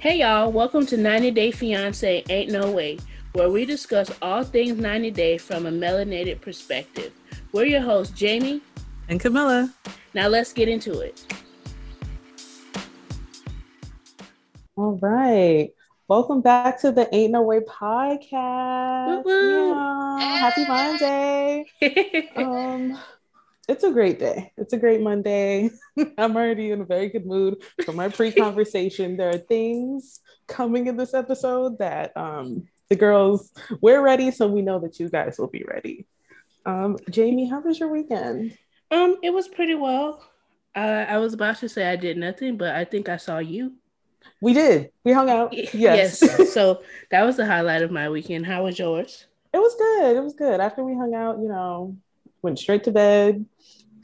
Hey y'all, welcome to 90 Day Fiance Ain't No Way, where we discuss all things 90 Day from a melanated perspective. We're your hosts, Jamie and Camilla. Now let's get into it. All right. Welcome back to the Ain't No Way podcast. Yeah. Happy Monday. um, it's a great day. It's a great Monday. I'm already in a very good mood for my pre-conversation. there are things coming in this episode that um, the girls we're ready, so we know that you guys will be ready. Um, Jamie, how was your weekend? Um, it was pretty well. Uh, I was about to say I did nothing, but I think I saw you. We did. We hung out. Yes. yes. so that was the highlight of my weekend. How was yours? It was good. It was good. After we hung out, you know, went straight to bed,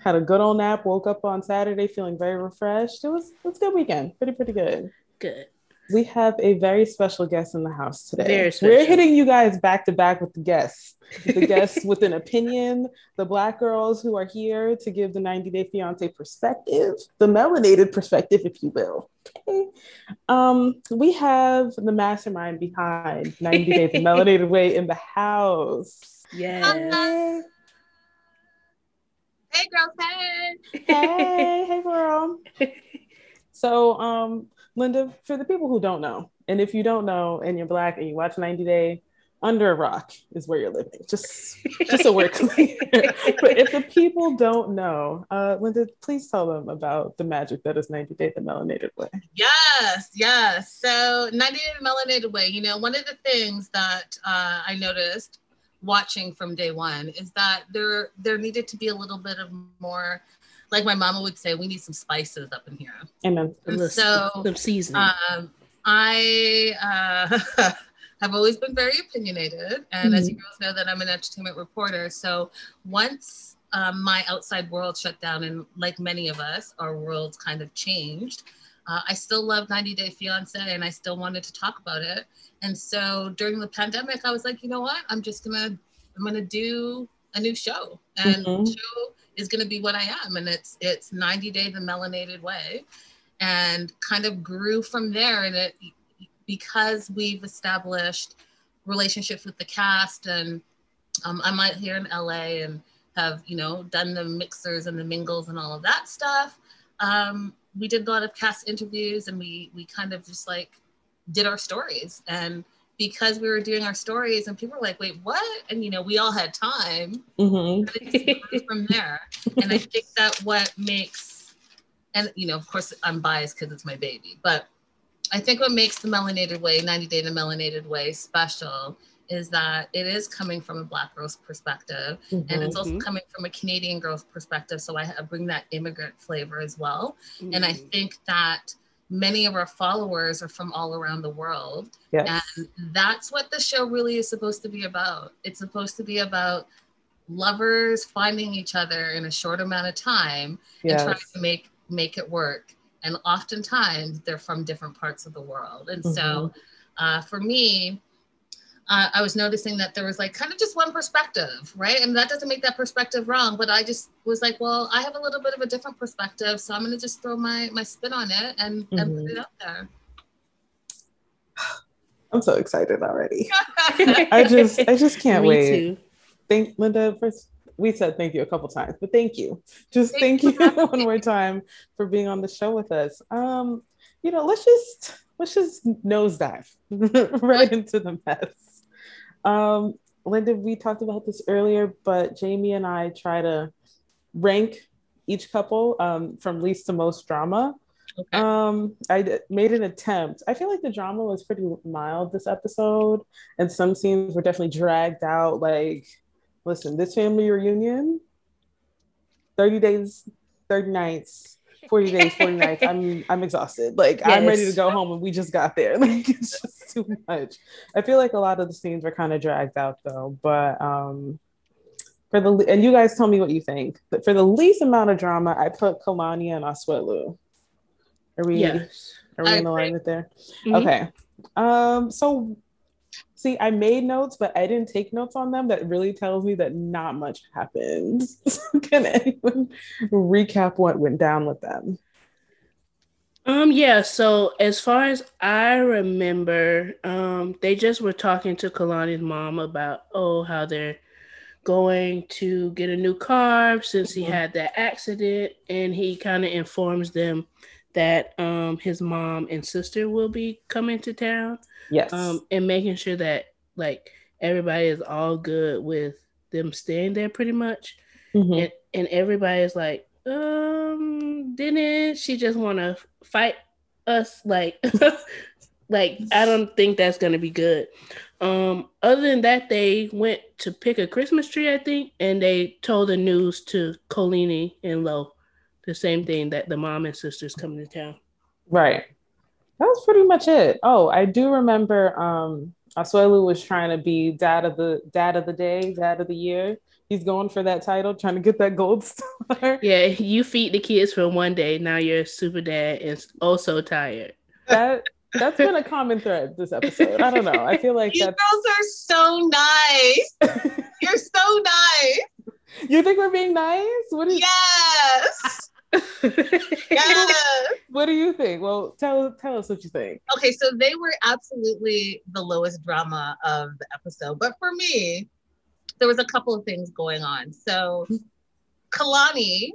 had a good old nap, woke up on Saturday feeling very refreshed. It was it was a good weekend. Pretty, pretty good. Good. We have a very special guest in the house today. We're hitting you guys back to back with the guests the guests with an opinion, the black girls who are here to give the 90 Day Fiance perspective, the melanated perspective, if you will. Okay. Um, we have the mastermind behind 90 Day the Melanated Way in the house. Yeah. Hey girls, hey. Hey, hey girl. So um Linda, for the people who don't know, and if you don't know and you're black and you watch 90 Day, under a rock is where you're living. Just, just so we're clear. but if the people don't know, uh, Linda, please tell them about the magic that is 90 Day the Melanated Way. Yes, yes. So 90 Day the Melanated Way. You know, one of the things that uh, I noticed watching from day one is that there there needed to be a little bit of more like my mama would say we need some spices up in here amen so some seasoning um, i uh have always been very opinionated. And mm-hmm. as you girls know, that I'm an entertainment reporter. So once um, my outside world shut down, and like many of us, our worlds kind of changed. Uh, I still love 90 Day Fiance and I still wanted to talk about it. And so during the pandemic, I was like, you know what? I'm just gonna I'm gonna do a new show, and mm-hmm. the show is gonna be what I am, and it's it's 90 Day the Melanated Way, and kind of grew from there. And it because we've established relationships with the cast and um, I'm out here in LA and have, you know, done the mixers and the mingles and all of that stuff. Um, we did a lot of cast interviews and we, we kind of just like did our stories. And because we were doing our stories and people were like, wait, what? And, you know, we all had time mm-hmm. from there. And I think that what makes, and, you know, of course I'm biased because it's my baby, but I think what makes the melanated way, 90 day the melanated way special is that it is coming from a black girl's perspective mm-hmm. and it's also mm-hmm. coming from a Canadian girl's perspective. So I bring that immigrant flavor as well. Mm-hmm. And I mm-hmm. think that many of our followers are from all around the world. Yes. And that's what the show really is supposed to be about. It's supposed to be about lovers finding each other in a short amount of time yes. and trying to make make it work and oftentimes they're from different parts of the world. And mm-hmm. so uh, for me, uh, I was noticing that there was like kind of just one perspective, right? And that doesn't make that perspective wrong, but I just was like, well, I have a little bit of a different perspective, so I'm gonna just throw my my spin on it and, mm-hmm. and put mm-hmm. it out there. I'm so excited already. I just I just can't Me wait. Too. Thank Linda first we said thank you a couple times, but thank you. Just thank, thank you one more time for being on the show with us. Um, you know, let's just let's just nosedive right into the mess. Um, Linda, we talked about this earlier, but Jamie and I try to rank each couple um, from least to most drama. Okay. Um, I d- made an attempt. I feel like the drama was pretty mild this episode, and some scenes were definitely dragged out. Like listen, this family reunion, 30 days, 30 nights, 40 days, 40 nights. I'm I'm exhausted. Like yes. I'm ready to go home and we just got there. Like it's just too much. I feel like a lot of the scenes were kind of dragged out though. But um for the and you guys tell me what you think. But for the least amount of drama, I put Kalania and Asuelu. Are we yes. are we I in alignment there? Mm-hmm. Okay. Um so See, I made notes, but I didn't take notes on them. That really tells me that not much happened. So can anyone recap what went down with them? Um, yeah, so as far as I remember, um, they just were talking to Kalani's mom about oh how they're going to get a new car since he mm-hmm. had that accident, and he kind of informs them that um his mom and sister will be coming to town. Yes. Um, and making sure that like everybody is all good with them staying there pretty much. Mm-hmm. And and everybody is like, um, didn't she just want to fight us? Like, like I don't think that's gonna be good. Um, other than that, they went to pick a Christmas tree, I think, and they told the news to Kolini and Lo, the same thing that the mom and sisters coming to town. Right. That was pretty much it. Oh, I do remember um Asuelu was trying to be dad of the dad of the day, dad of the year he's going for that title, trying to get that gold star. Yeah, you feed the kids for one day. Now you're super dad and also tired. That that's been a common thread this episode. I don't know. I feel like you girls are so nice. you're so nice. You think we're being nice? What is yes. yes. What do you think? Well, tell tell us what you think. Okay, so they were absolutely the lowest drama of the episode, but for me, there was a couple of things going on. So Kalani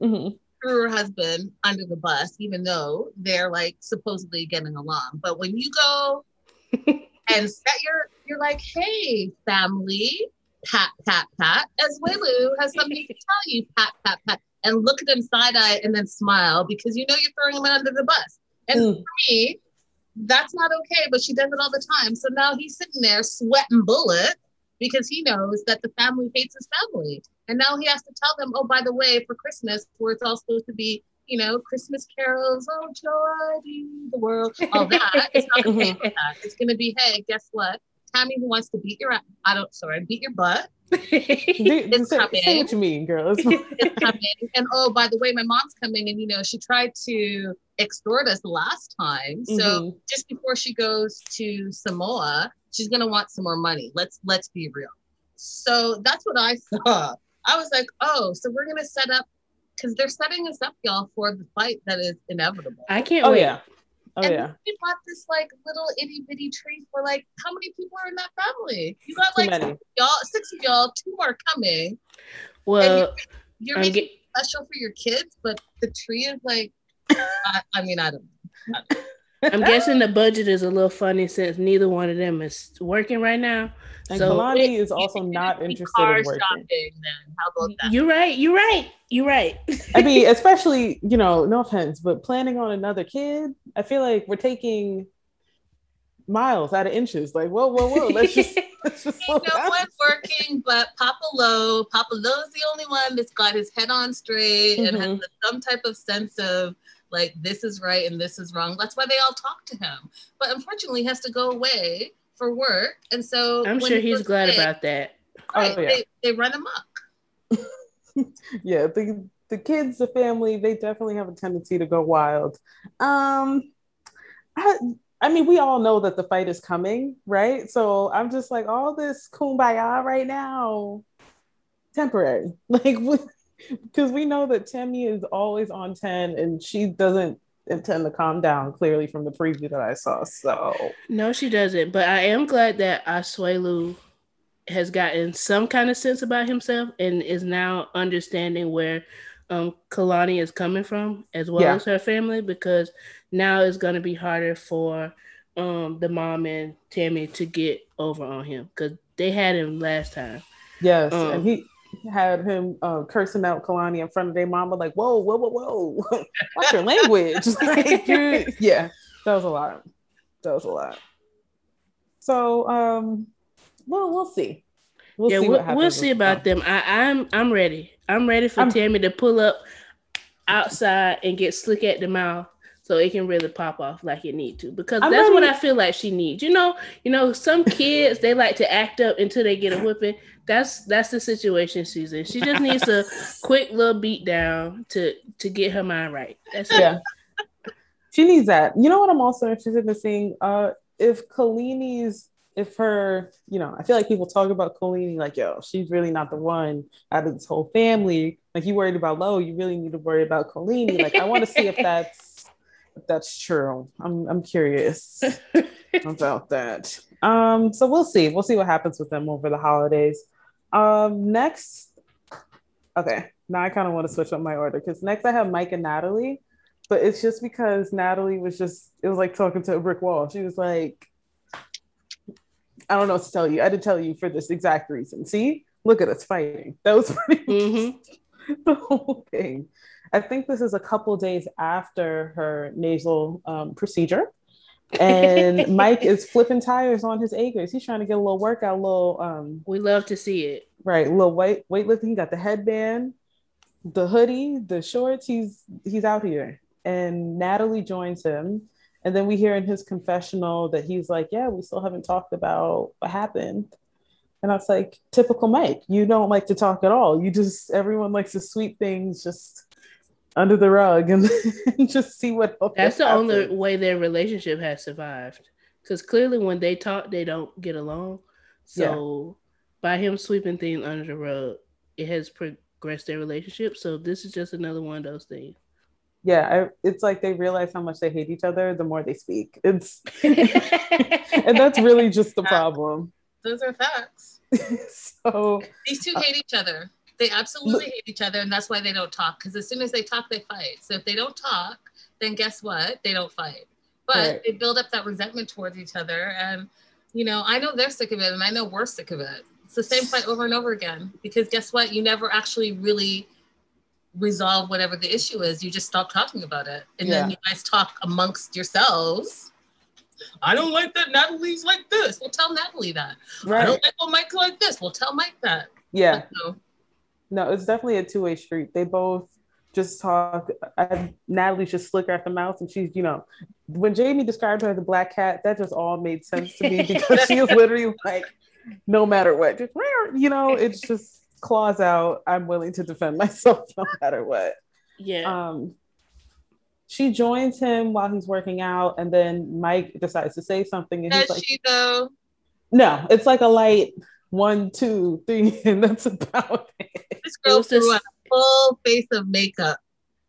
mm-hmm. threw her husband under the bus, even though they're like supposedly getting along. But when you go and set your, you're like, hey, family, pat, pat, pat. as Asuelu has something to tell you, pat, pat, pat, and look at him side eye and then smile because you know you're throwing him under the bus. And mm. for me, that's not okay, but she does it all the time. So now he's sitting there sweating bullets because he knows that the family hates his family. And now he has to tell them, oh, by the way, for Christmas, where it's all supposed to be, you know, Christmas carols, oh, joy to the world, all that. it's not okay that. It's going to be, hey, guess what? Tammy who wants to beat your, I don't, sorry, beat your butt. it's say, coming. Say what you mean, girl. It's, it's coming. And oh, by the way, my mom's coming, and you know, she tried to extort us last time. So mm-hmm. just before she goes to Samoa, she's gonna want some more money. Let's let's be real. So that's what I saw. I was like, oh, so we're gonna set up because they're setting us up, y'all, for the fight that is inevitable. I can't oh, wait. Yeah. Oh and yeah. We bought this like little itty bitty tree for like how many people are in that family? You got like six y'all, six of y'all, two more coming. Well, you're, you're making get- special for your kids, but the tree is like, I, I mean, I don't. I don't I'm guessing the budget is a little funny since neither one of them is working right now. And so Kalani is also not interested in working. Shopping, then. How about that? You're right. You're right. You're right. I mean, especially you know, no offense, but planning on another kid, I feel like we're taking miles out of inches. Like, whoa, whoa, whoa. Let's just let's just slow no down. one's working but Papa Lo. Papa Lo's the only one that's got his head on straight mm-hmm. and has mm-hmm. some type of sense of like this is right and this is wrong. That's why they all talk to him. But unfortunately, he has to go away for work, and so I'm sure he he's glad away, about that. Right, oh, yeah. they, they run amok. yeah, the the kids, the family, they definitely have a tendency to go wild. Um, I, I mean, we all know that the fight is coming, right? So I'm just like, all this kumbaya right now, temporary. Like, because we know that Tammy is always on 10 and she doesn't intend to calm down clearly from the preview that I saw. So no, she doesn't. But I am glad that Asuelu has gotten some kind of sense about himself and is now understanding where um Kalani is coming from as well yeah. as her family because now it's gonna be harder for um the mom and Tammy to get over on him because they had him last time. Yes, um, and he had him uh, cursing out Kalani in front of their mama, like, whoa, whoa, whoa, whoa, watch your language. like, yeah, that was a lot. That was a lot. So, um, well, we'll see. We'll yeah, see we'll, we'll see about them. I, I'm I'm ready. I'm ready for I'm, Tammy to pull up outside and get slick at the mouth so it can really pop off like it need to because I'm that's ready. what I feel like she needs. You know, you know, some kids they like to act up until they get a whipping that's that's the situation she's in. She just needs a quick little beat down to to get her mind right. That's yeah. She needs that. You know what I'm also interested in seeing? Uh if Kolini's if her, you know, I feel like people talk about Kolini like, yo, she's really not the one out of this whole family. Like you worried about Lo, you really need to worry about Kolini. Like I want to see if that's That's true. I'm I'm curious about that. Um, so we'll see. We'll see what happens with them over the holidays. Um, next, okay. Now I kind of want to switch up my order because next I have Mike and Natalie, but it's just because Natalie was just it was like talking to a brick wall. She was like, I don't know what to tell you. I didn't tell you for this exact reason. See, look at us fighting. That was pretty mm-hmm. the whole thing. I think this is a couple days after her nasal um, procedure. and Mike is flipping tires on his acres. He's trying to get a little workout, a little um we love to see it. Right, a little weight weightlifting. He got the headband, the hoodie, the shorts. He's he's out here. And Natalie joins him. And then we hear in his confessional that he's like, Yeah, we still haven't talked about what happened. And I was like, typical Mike, you don't like to talk at all. You just everyone likes to sweep things just under the rug and, just see what that's the happens. only way their relationship has survived. Because clearly when they talk they don't get along. So yeah. by him sweeping things under the rug it has progressed their relationship. So this is just another one of those things. Yeah I, it's like they realize how much they hate each other the more they speak. It's and that's really just the problem. Those are facts. So these two hate uh, each other they absolutely hate each other, and that's why they don't talk. Because as soon as they talk, they fight. So if they don't talk, then guess what? They don't fight. But right. they build up that resentment towards each other, and you know, I know they're sick of it, and I know we're sick of it. It's the same fight over and over again. Because guess what? You never actually really resolve whatever the issue is. You just stop talking about it, and yeah. then you guys talk amongst yourselves. I don't like that Natalie's like this. We'll tell Natalie that. Right. I don't like when Mike's like this. Well, tell Mike that. Yeah. So, no, it's definitely a two way street. They both just talk. I, Natalie's just slicker at the mouth, and she's, you know, when Jamie described her as a black cat, that just all made sense to me because she is literally like, no matter what, just, you know, it's just claws out. I'm willing to defend myself no matter what. Yeah. Um, she joins him while he's working out, and then Mike decides to say something, and Does he's like, she though? No, it's like a light one, two, three, and that's about it. This girl threw just... a full face of makeup,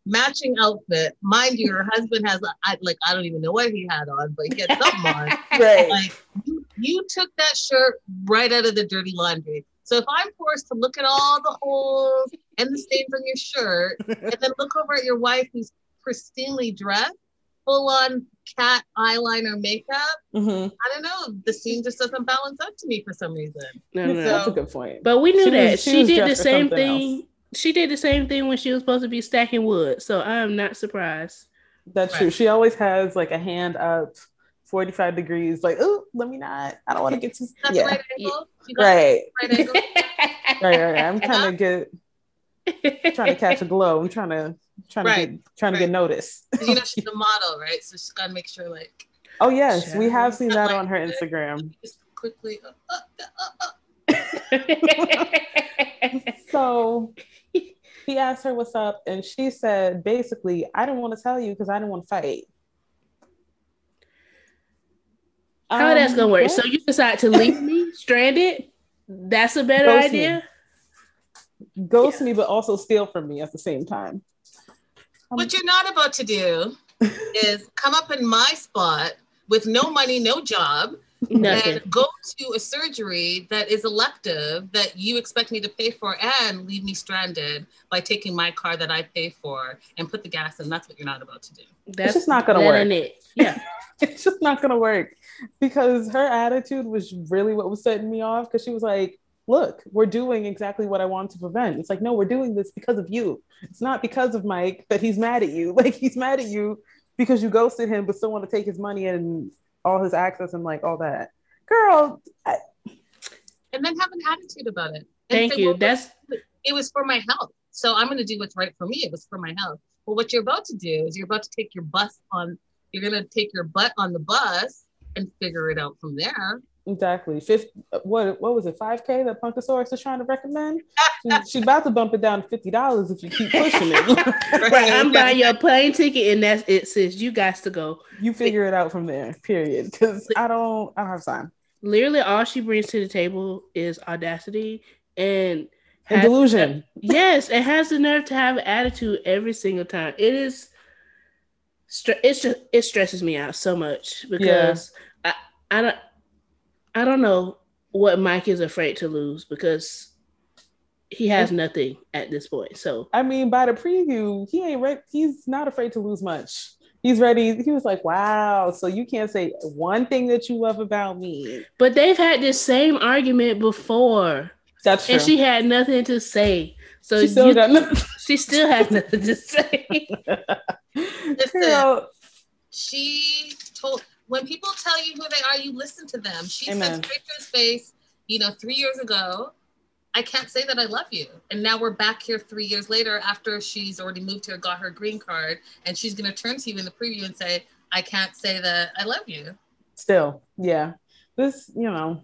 matching outfit. Mind you, her husband has a, I, like I don't even know what he had on, but he had something on. right. Like you, you took that shirt right out of the dirty laundry. So if I'm forced to look at all the holes and the stains on your shirt, and then look over at your wife who's pristinely dressed, full on cat eyeliner makeup. Mm-hmm. I don't know. The scene just doesn't balance up to me for some reason. No, no, so, that's a good point. But we knew she that was, she, she did the same thing. Else. She did the same thing when she was supposed to be stacking wood. So I am not surprised. That's right. true. She always has like a hand up. 45 degrees, like, oh, let me not. I don't want to get too. That's yeah. right Right. Right, right, right. I'm trying to get, trying to catch a glow. I'm trying to trying right. to get trying right. to get noticed. you know she's a model, right? So she's gotta make sure like. Oh yes, we have seen that like, on her Instagram. Just quickly. Uh, uh, uh, so he asked her what's up, and she said basically, "I didn't want to tell you because I didn't want to fight." How um, that's gonna work? What? So you decide to leave me stranded? That's a better Ghost idea. Me. Ghost yeah. me, but also steal from me at the same time. What you're not about to do is come up in my spot with no money, no job, Nothing. and go to a surgery that is elective that you expect me to pay for and leave me stranded by taking my car that I pay for and put the gas in. That's what you're not about to do. That's it's just not going to work. It. Yeah. it's just not going to work because her attitude was really what was setting me off because she was like, look, we're doing exactly what I want to prevent. It's like, no, we're doing this because of you. It's not because of Mike that he's mad at you. Like he's mad at you because you ghosted him, but still want to take his money and all his access and like all that. Girl. I... And then have an attitude about it. Thank say, you. Well, That's it was for my health. So I'm going to do what's right for me. It was for my health. Well, what you're about to do is you're about to take your bus on, you're going to take your butt on the bus and figure it out from there. Exactly. Fifth, what what was it? Five k that Punkosaurus is trying to recommend. She's she about to bump it down to fifty dollars if you keep pushing it. right. I'm buying your plane ticket, and that's it. Sis, you got to go. You figure it out from there. Period. Because I don't. I don't have time. Literally, all she brings to the table is audacity and, and delusion. yes, it has the nerve to have an attitude every single time. It is it's just it stresses me out so much because yeah. I I don't I don't know what Mike is afraid to lose because he has nothing at this point. So I mean, by the preview, he ain't right. He's not afraid to lose much. He's ready. He was like, "Wow!" So you can't say one thing that you love about me. But they've had this same argument before. That's true. And she had nothing to say. So she still, you, she still has nothing to say. Listen, she told when people tell you who they are, you listen to them. She Amen. said straight to his face, you know, three years ago, I can't say that I love you. And now we're back here three years later after she's already moved here, got her green card, and she's gonna turn to you in the preview and say, I can't say that I love you. Still, yeah. This, you know,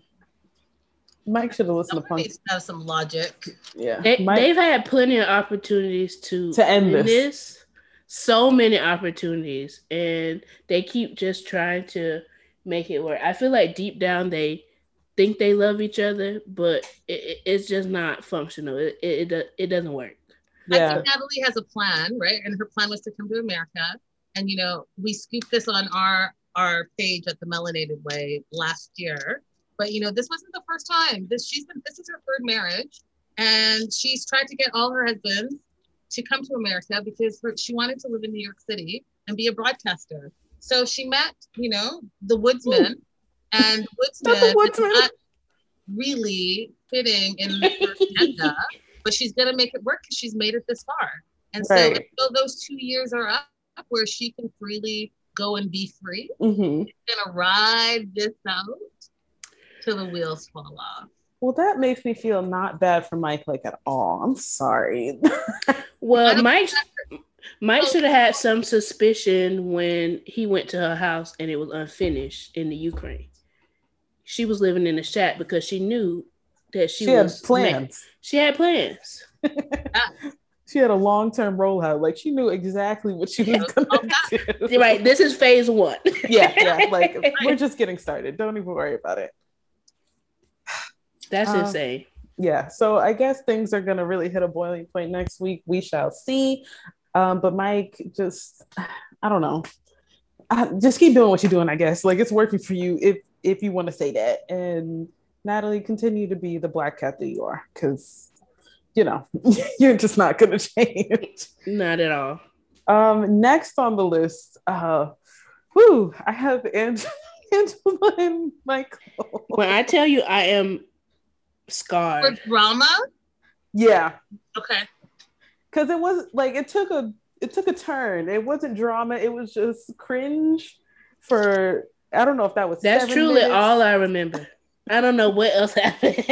Mike should have listened Somebody to Punk. Have some logic. Yeah, they, have had plenty of opportunities to to end, end this. this. So many opportunities, and they keep just trying to make it work. I feel like deep down they think they love each other, but it, it's just not functional. It, it it doesn't work. Yeah. I think Natalie has a plan, right? And her plan was to come to America. And you know, we scooped this on our our page at the Melanated Way last year. But you know, this wasn't the first time. This she's been this is her third marriage, and she's tried to get all her husbands to come to America because her, she wanted to live in New York City and be a broadcaster. So she met, you know, the Woodsman. And Woodsman, Woodsman. is not really fitting in her agenda, but she's gonna make it work because she's made it this far. And so right. until those two years are up, where she can freely go and be free, mm-hmm. she's gonna ride this out till the wheels fall off. Well, that makes me feel not bad for Mike like at all. I'm sorry. well, Mike Mike should have had some suspicion when he went to her house and it was unfinished in the Ukraine she was living in a shack because she knew that she, she had plans. She had plans. she had a long term rollout. Like she knew exactly what she was going to do. Right. This is phase one. yeah. Yeah. Like we're just getting started. Don't even worry about it. That's um, insane. Yeah. So I guess things are going to really hit a boiling point next week. We shall see. Um, but Mike, just, I don't know. I, just keep doing what you're doing, I guess. Like it's working for you. If if you want to say that. And Natalie, continue to be the black cat that you are, because you know you're just not going to change. Not at all. Um, next on the list, uh, whoo, I have Angela, Angela and Michael. When I tell you, I am scarred. For drama. Yeah. Okay. Because it was like it took a it took a turn. It wasn't drama. It was just cringe for I don't know if that was. That's truly minutes. all I remember. I don't know what else happened.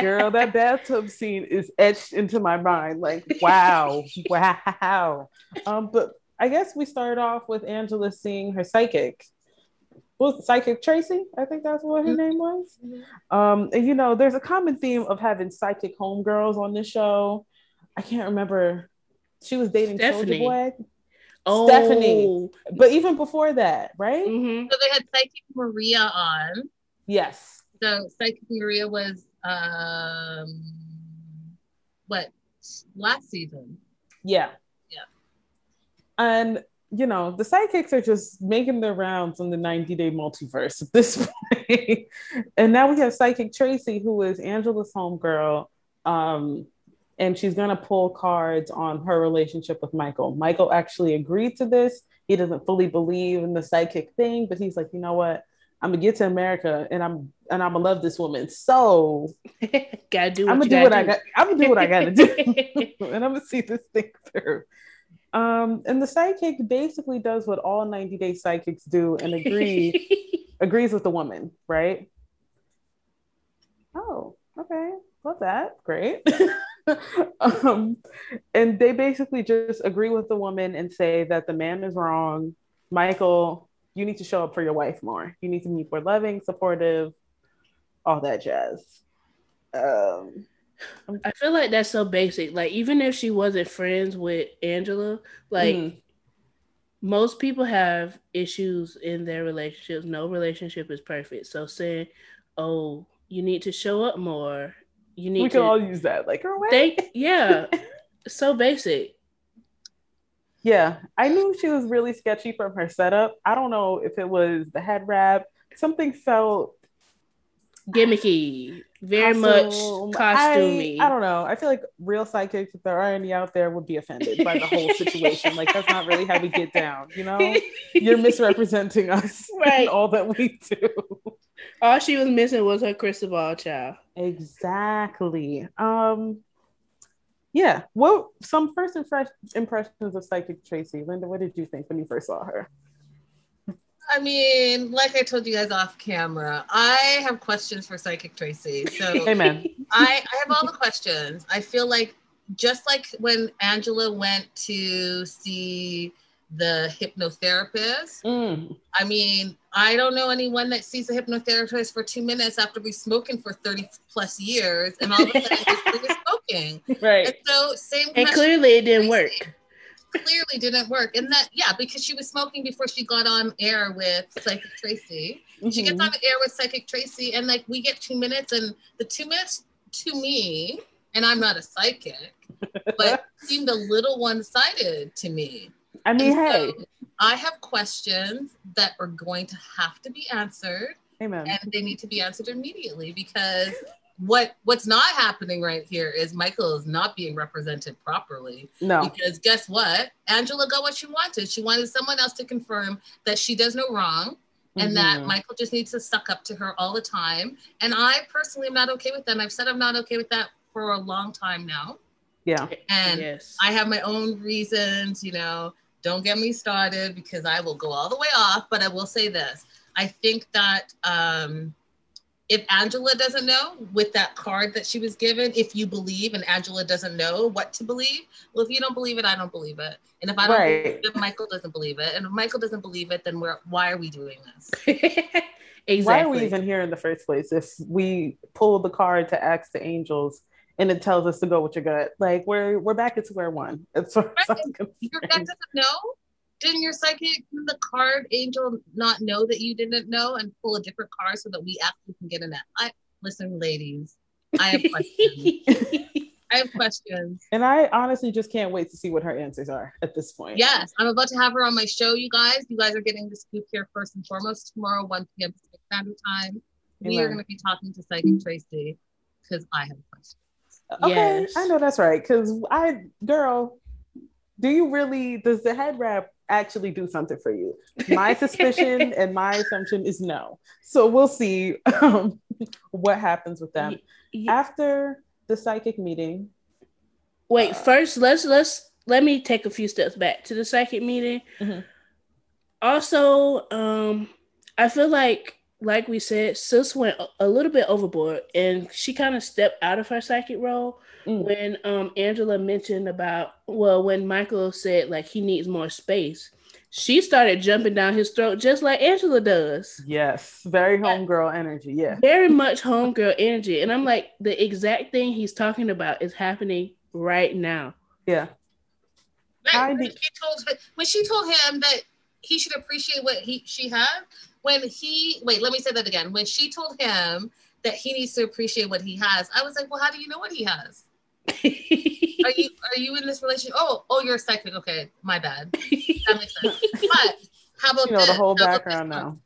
Girl, that bathtub scene is etched into my mind. Like, wow, wow. Um, but I guess we start off with Angela seeing her psychic. Was psychic Tracy? I think that's what her mm-hmm. name was. Mm-hmm. Um, and you know, there's a common theme of having psychic homegirls on this show. I can't remember. She was dating Soulja Boy. Oh. Stephanie. But even before that, right? Mm-hmm. So they had Psychic Maria on. Yes. So Psychic Maria was um what last season. Yeah. Yeah. And you know, the sidekicks are just making their rounds in the 90 day multiverse at this point. and now we have Psychic Tracy, who is Angela's homegirl. Um, and she's going to pull cards on her relationship with Michael. Michael actually agreed to this. He doesn't fully believe in the psychic thing, but he's like, you know what? I'm gonna get to America and I'm and I'm gonna love this woman. So gotta do. I'm gonna do what do. I got. I'm gonna do what I gotta do, and I'm gonna see this thing through. Um, and the psychic basically does what all 90 day psychics do and agree agrees with the woman, right? Oh, okay, love that. Great. um, and they basically just agree with the woman and say that the man is wrong. Michael, you need to show up for your wife more. You need to be more loving, supportive, all that jazz. Um, I feel like that's so basic. Like even if she wasn't friends with Angela, like mm-hmm. most people have issues in their relationships. No relationship is perfect. So saying, "Oh, you need to show up more," you need we can all use that like her way they, yeah so basic Yeah, I knew she was really sketchy from her setup. I don't know if it was the head wrap. Something felt gimmicky, very much costumey. I, I, don't know. I feel like real psychics, if there are any out there, would be offended by the whole situation. like that's not really how we get down. You know, you're misrepresenting us right. all that we do. All she was missing was her crystal ball child. Exactly. Um. Yeah. What some first impressions of Psychic Tracy? Linda, what did you think when you first saw her? I mean, like I told you guys off camera, I have questions for Psychic Tracy. So Amen. I, I have all the questions. I feel like just like when Angela went to see the hypnotherapist. Mm. I mean, I don't know anyone that sees a hypnotherapist for two minutes after we've smoking for 30 plus years and all of a sudden we're smoking. Right. And so same And clearly it didn't work clearly didn't work. And that, yeah, because she was smoking before she got on air with Psychic Tracy. Mm-hmm. She gets mm-hmm. on air with Psychic Tracy, and like we get two minutes, and the two minutes to me, and I'm not a psychic, but seemed a little one sided to me. I mean, hey. I have questions that are going to have to be answered. Amen. And they need to be answered immediately because what what's not happening right here is Michael is not being represented properly. No. Because guess what? Angela got what she wanted. She wanted someone else to confirm that she does no wrong and mm-hmm. that Michael just needs to suck up to her all the time. And I personally am not okay with that. And I've said I'm not okay with that for a long time now. Yeah. And yes. I have my own reasons, you know. Don't get me started because I will go all the way off, but I will say this. I think that um if Angela doesn't know with that card that she was given, if you believe and Angela doesn't know what to believe, well, if you don't believe it, I don't believe it. And if I don't right. believe it, Michael doesn't believe it. And if Michael doesn't believe it, then we're why are we doing this? exactly. Why are we even here in the first place if we pull the card to ask the angels and it tells us to go with your gut? Like we're we're back at square one. It's right. your gut doesn't know didn't your psychic the card angel not know that you didn't know and pull a different card so that we actually can get in that? I listen, ladies, I have questions. I have questions. And I honestly just can't wait to see what her answers are at this point. Yes, I'm about to have her on my show, you guys. You guys are getting the scoop here first and foremost tomorrow, 1 p.m. Pacific Standard Time. We are going to be talking to Psychic Tracy because I have questions. Okay, yes. I know that's right. Because I, girl, do you really, does the head wrap actually do something for you. My suspicion and my assumption is no. So we'll see um, what happens with them yeah. after the psychic meeting. Wait, uh, first let's let's let me take a few steps back to the psychic meeting. Mm-hmm. Also, um, I feel like like we said, Sis went a little bit overboard and she kind of stepped out of her psychic role mm. when um Angela mentioned about well, when Michael said like he needs more space, she started jumping down his throat just like Angela does. Yes, very homegirl energy. Yeah, very much homegirl energy. And I'm like, the exact thing he's talking about is happening right now. Yeah. Right, when, she told, when she told him that he should appreciate what he she had, when he wait, let me say that again. When she told him that he needs to appreciate what he has, I was like, well, how do you know what he has? Are you are you in this relationship? Oh, oh, you're a psychic. Okay, my bad. That makes sense. But how about you know this? the whole background now?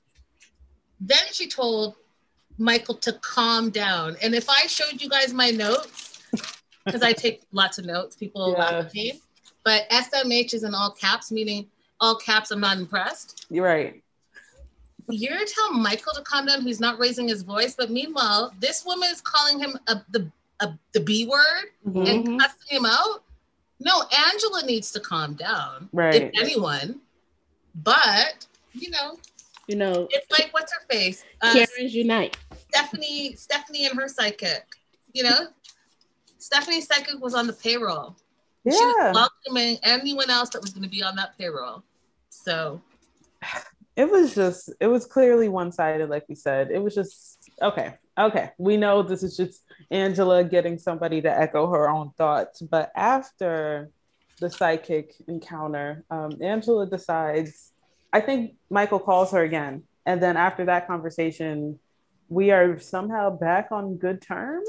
Then she told Michael to calm down. And if I showed you guys my notes, because I take lots of notes, people yes. laugh at me. But SMH is in all caps, meaning all caps. I'm not impressed. You're right. You're telling Michael to calm down, who's not raising his voice, but meanwhile, this woman is calling him a, the a, the B word mm-hmm. and cussing him out. No, Angela needs to calm down. Right. If anyone. But, you know, you know, it's like what's her face? Uh, Karen's Unite. Stephanie, Stephanie and her psychic. You know, Stephanie psychic was on the payroll. Yeah. She was welcoming anyone else that was going to be on that payroll. So it was just, it was clearly one sided, like we said. It was just okay. Okay, we know this is just Angela getting somebody to echo her own thoughts. But after the psychic encounter, um, Angela decides, I think Michael calls her again. And then after that conversation, we are somehow back on good terms.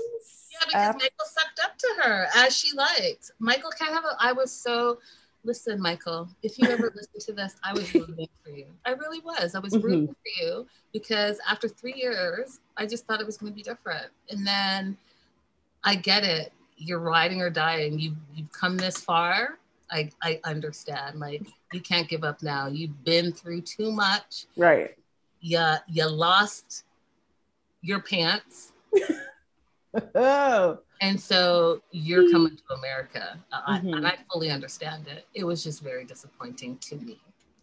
Yeah, because after- Michael sucked up to her as she liked. Michael can't have a, I was so, listen, Michael, if you ever listen to this, I was rooting for you. I really was. I was mm-hmm. rooting for you because after three years, I just thought it was going to be different. And then I get it. You're riding or dying. You you've come this far. I I understand. Like you can't give up now. You've been through too much. Right. Yeah. You, you lost your pants. oh. And so you're coming to America. I, mm-hmm. And I fully understand it. It was just very disappointing to me.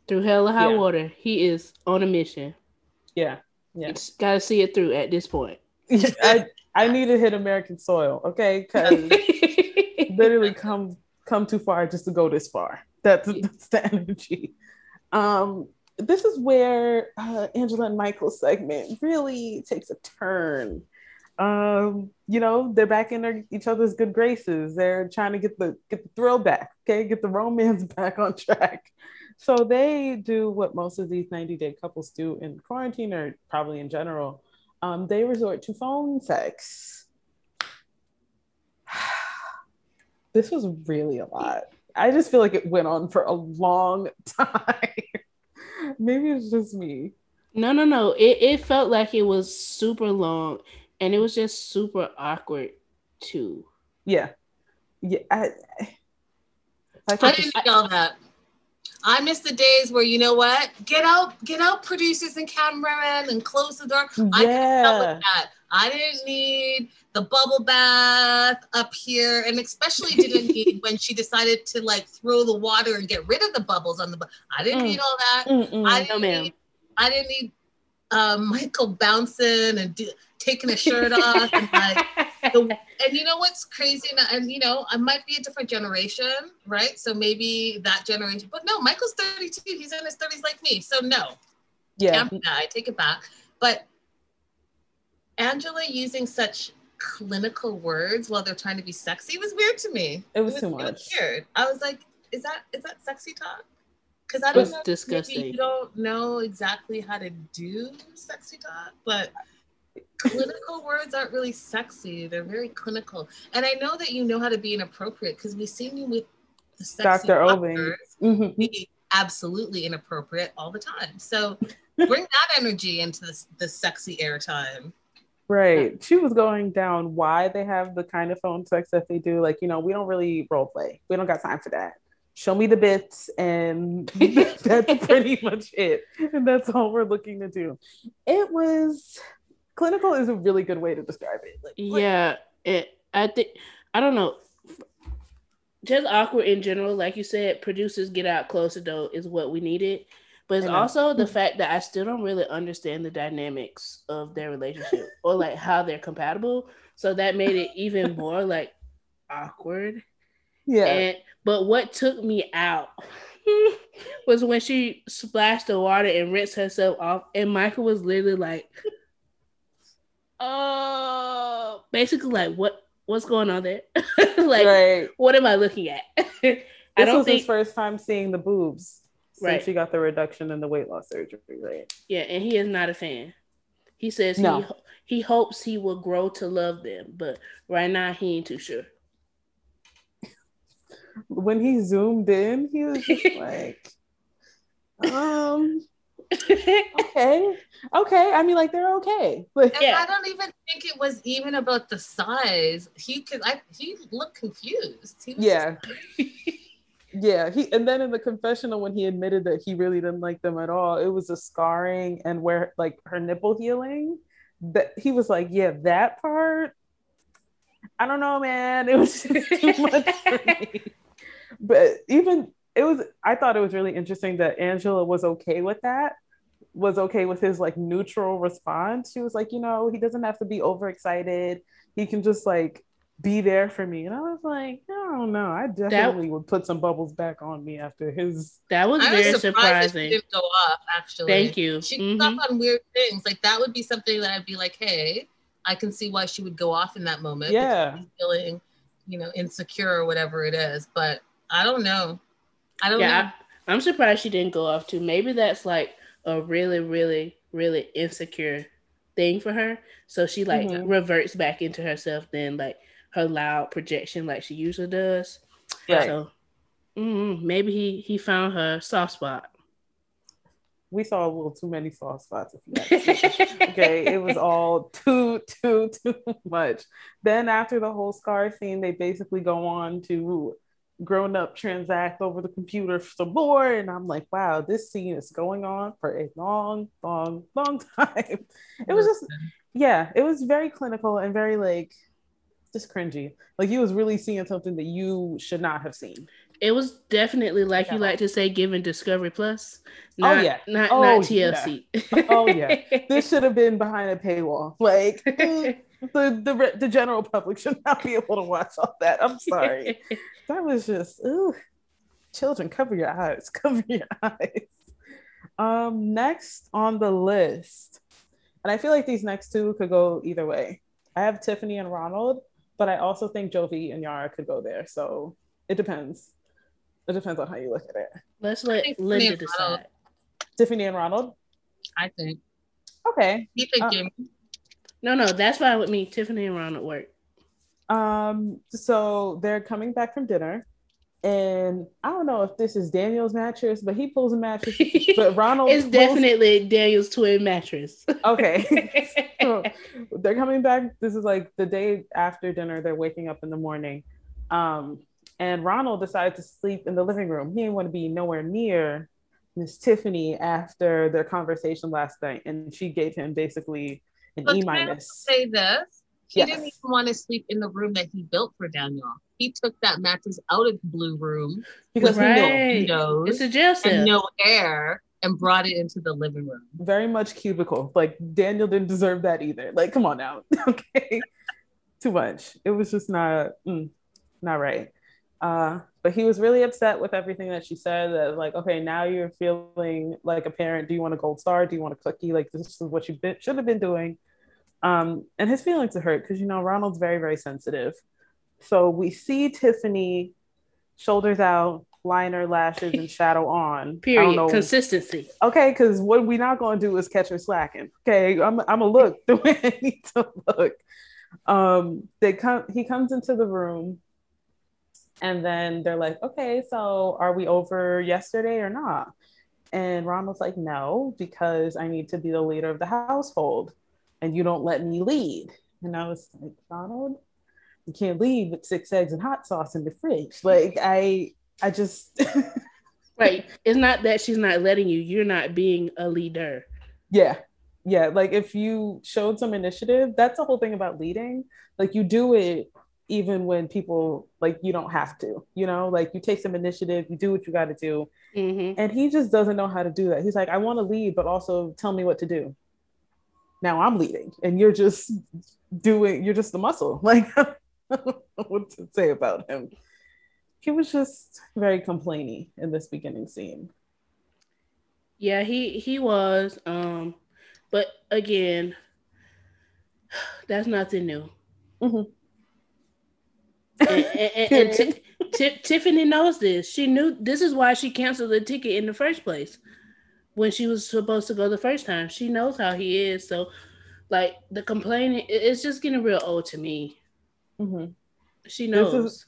Through hell or high yeah. water, he is on a mission. Yeah. Yeah. Got to see it through at this point. I, I need to hit American soil, okay? Because literally come come too far just to go this far. That's, yeah. that's the energy. Um, this is where uh, Angela and Michael's segment really takes a turn um, you know, they're back in their, each other's good graces. They're trying to get the get the thrill back, okay, get the romance back on track. So they do what most of these 90 day couples do in quarantine or probably in general. Um, they resort to phone sex. this was really a lot. I just feel like it went on for a long time. Maybe it's just me. No, no, no. It, it felt like it was super long and it was just super awkward too. Yeah, yeah. I, I, I didn't know that. I miss the days where you know what? Get out, get out, producers and cameramen, and close the door. Yeah. I didn't with that. I didn't need the bubble bath up here, and especially didn't need when she decided to like throw the water and get rid of the bubbles on the. Bu- I didn't mm. need all that. Mm-mm. I didn't no, need. I didn't need um, Michael bouncing and do, taking his shirt off and like the, and you know what's crazy and you know i might be a different generation right? So maybe that generation but no michael's 32 he's in his 30s like me. So no. Yeah. I take it back. But angela using such clinical words while they're trying to be sexy was weird to me. It was, it was too much. weird. I was like is that is that sexy talk because I don't know. Disgusting. Maybe you don't know exactly how to do sexy talk, but clinical words aren't really sexy. They're very clinical. And I know that you know how to be inappropriate because we've seen you with the sexy Dr. Obeng. Mm-hmm. Be absolutely inappropriate all the time. So bring that energy into the, the sexy airtime. Right. She was going down why they have the kind of phone sex that they do. Like, you know, we don't really role play. We don't got time for that. Show me the bits, and that's pretty much it. And that's all we're looking to do. It was clinical is a really good way to describe it. Like, yeah, it. I think I don't know. Just awkward in general, like you said. Producers get out closer though is what we needed, but it's also the fact that I still don't really understand the dynamics of their relationship or like how they're compatible. So that made it even more like awkward. Yeah. And, but what took me out was when she splashed the water and rinsed herself off, and Michael was literally like, "Oh, basically like what what's going on there? like right. what am I looking at? I this don't was think... his first time seeing the boobs since right. she got the reduction in the weight loss surgery, right? Yeah, and he is not a fan. He says no. he he hopes he will grow to love them, but right now he ain't too sure. When he zoomed in, he was just like, um, okay, okay. I mean, like they're okay. But yeah. I don't even think it was even about the size. He could, I he looked confused. He yeah. yeah, he and then in the confessional when he admitted that he really didn't like them at all, it was a scarring and where like her nipple healing. That he was like, yeah, that part. I don't know, man. It was just too much for me. But even it was I thought it was really interesting that Angela was okay with that, was okay with his like neutral response. She was like, you know, he doesn't have to be overexcited. He can just like be there for me. And I was like, I don't know. I definitely that, would put some bubbles back on me after his. That was I very was surprising. didn't go off actually. Thank you. She mm-hmm. goes off on weird things. Like that would be something that I'd be like, hey, I can see why she would go off in that moment. Yeah. Feeling, you know, insecure or whatever it is. But I don't know. I don't yeah, know. I, I'm surprised she didn't go off too. Maybe that's like a really, really, really insecure thing for her. So she like mm-hmm. reverts back into herself then like her loud projection like she usually does. Right. So Mm-hmm. Maybe he he found her soft spot. We saw a little too many soft spots. okay, it was all too too too much. Then after the whole scar scene, they basically go on to grown up transact over the computer for some more, and I'm like, wow, this scene is going on for a long, long, long time. It was just, yeah, it was very clinical and very like just cringy. Like you was really seeing something that you should not have seen. It was definitely like yeah. you like to say, given Discovery Plus. Oh, not, oh yeah, not oh, not TLC. Yeah. oh yeah, this should have been behind a paywall. Like the the the general public should not be able to watch all that. I'm sorry, that was just ooh. Children, cover your eyes. Cover your eyes. Um, next on the list, and I feel like these next two could go either way. I have Tiffany and Ronald but I also think Jovi and Yara could go there. So it depends. It depends on how you look at it. Let's let Linda decide. Tiffany and Ronald. I think. Okay. You think, uh, Jamie? No, no, that's fine with me. Tiffany and Ronald work. Um, so they're coming back from dinner. And I don't know if this is Daniel's mattress, but he pulls a mattress. But Ronald It's pulls... definitely Daniel's twin mattress. okay. so they're coming back. This is like the day after dinner. They're waking up in the morning. Um, and Ronald decided to sleep in the living room. He didn't want to be nowhere near Miss Tiffany after their conversation last night. And she gave him basically an E minus. Say this. He yes. didn't even want to sleep in the room that he built for Daniel he took that mattress out of the blue room because right. no windows it's a jail cell. and no air and brought it into the living room. Very much cubicle. Like Daniel didn't deserve that either. Like, come on now. okay. Too much. It was just not mm, not right. Uh, but he was really upset with everything that she said. That like, okay, now you're feeling like a parent. Do you want a gold star? Do you want a cookie? Like this is what you should have been doing. Um, and his feelings are hurt because you know Ronald's very very sensitive. So we see Tiffany, shoulders out, liner, lashes, and shadow on. Period. Consistency. Okay, because what we're not going to do is catch her slacking. Okay, I'm I'm gonna look the way I need to look. Um, they come. He comes into the room, and then they're like, "Okay, so are we over yesterday or not?" And Ron was like, "No, because I need to be the leader of the household, and you don't let me lead." And I was like, Ronald, you can't leave with six eggs and hot sauce in the fridge. Like I I just Right. It's not that she's not letting you, you're not being a leader. Yeah. Yeah. Like if you showed some initiative, that's the whole thing about leading. Like you do it even when people like you don't have to, you know, like you take some initiative, you do what you got to do. Mm-hmm. And he just doesn't know how to do that. He's like, I want to lead, but also tell me what to do. Now I'm leading, and you're just doing, you're just the muscle. Like, what to say about him. He was just very complaining in this beginning scene. Yeah, he he was. Um, but again, that's nothing new. Mm-hmm. And, and, and t- t- Tiffany knows this. She knew this is why she canceled the ticket in the first place when she was supposed to go the first time. She knows how he is. So, like the complaining, it's just getting real old to me. Mm-hmm. She knows. Is,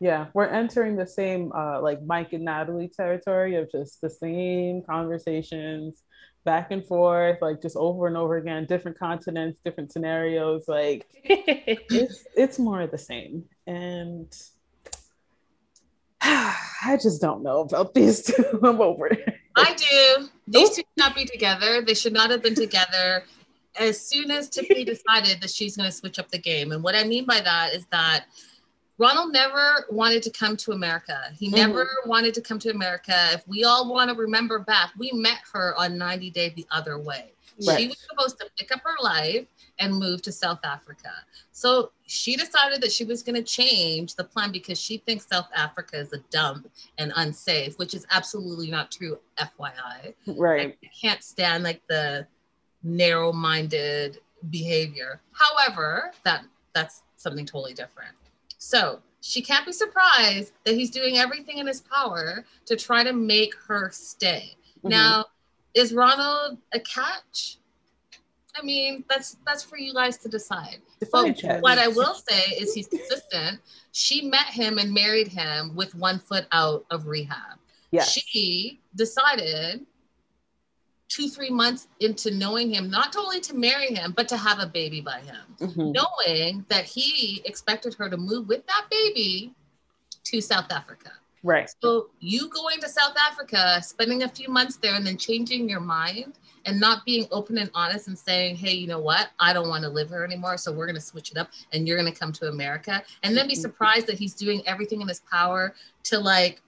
yeah, we're entering the same uh, like Mike and Natalie territory of just the same conversations back and forth, like just over and over again, different continents, different scenarios. Like it's it's more of the same, and I just don't know about these two. I'm over it. I do. These two should not be together. They should not have been together as soon as Tiffany decided that she's going to switch up the game. And what I mean by that is that Ronald never wanted to come to America. He mm-hmm. never wanted to come to America. If we all want to remember back, we met her on 90 Day the Other Way. Right. She was supposed to pick up her life and move to South Africa. So she decided that she was going to change the plan because she thinks South Africa is a dump and unsafe, which is absolutely not true, FYI. Right. I can't stand like the narrow-minded behavior. However, that that's something totally different. So she can't be surprised that he's doing everything in his power to try to make her stay. Mm-hmm. Now, is Ronald a catch? I mean, that's that's for you guys to decide. But what I will say is he's consistent. She met him and married him with one foot out of rehab. Yes. She decided two, three months into knowing him, not only to marry him, but to have a baby by him, mm-hmm. knowing that he expected her to move with that baby to South Africa. Right. So you going to South Africa, spending a few months there, and then changing your mind and not being open and honest and saying, hey, you know what? I don't want to live here anymore. So we're going to switch it up and you're going to come to America. And then be mm-hmm. surprised that he's doing everything in his power to like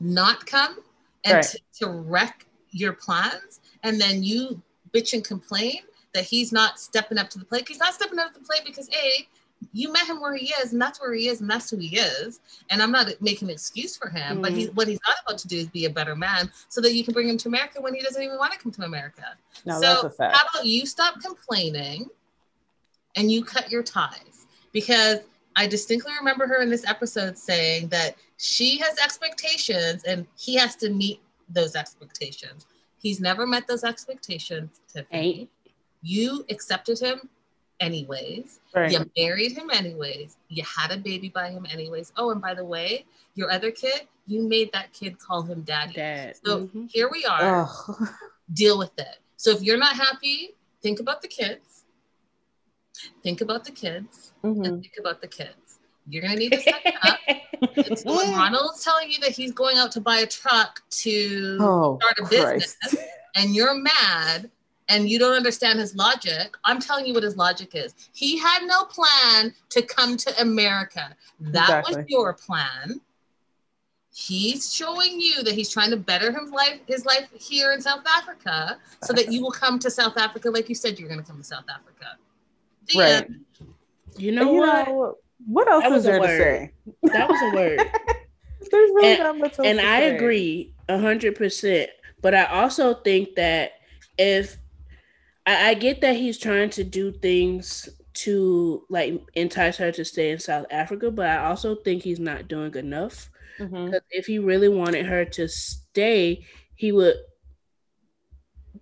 not come and right. to, to wreck your plans. And then you bitch and complain that he's not stepping up to the plate. He's not stepping up to the plate because A, you met him where he is, and that's where he is, and that's who he is. And I'm not making an excuse for him, mm but he, what he's not about to do is be a better man, so that you can bring him to America when he doesn't even want to come to America. No, so that's a fact. how about you stop complaining, and you cut your ties? Because I distinctly remember her in this episode saying that she has expectations, and he has to meet those expectations. He's never met those expectations. Tiffany. You accepted him anyways. Right. You married him anyways. You had a baby by him anyways. Oh, and by the way, your other kid, you made that kid call him daddy. Dad. So mm-hmm. here we are. Deal with it. So if you're not happy, think about the kids. Think about the kids mm-hmm. and think about the kids. You're gonna need to set up. so when Ronald's telling you that he's going out to buy a truck to oh, start a Christ. business, and you're mad and you don't understand his logic, I'm telling you what his logic is. He had no plan to come to America. That exactly. was your plan. He's showing you that he's trying to better his life, his life here in South Africa, so that you will come to South Africa like you said you're going to come to South Africa. The right. End. You know you what? Know, what else that is there to say? That was a word. There's really and, not much else And I say. agree a hundred percent. But I also think that if I, I get that he's trying to do things to like entice her to stay in South Africa, but I also think he's not doing enough. Because mm-hmm. if he really wanted her to stay, he would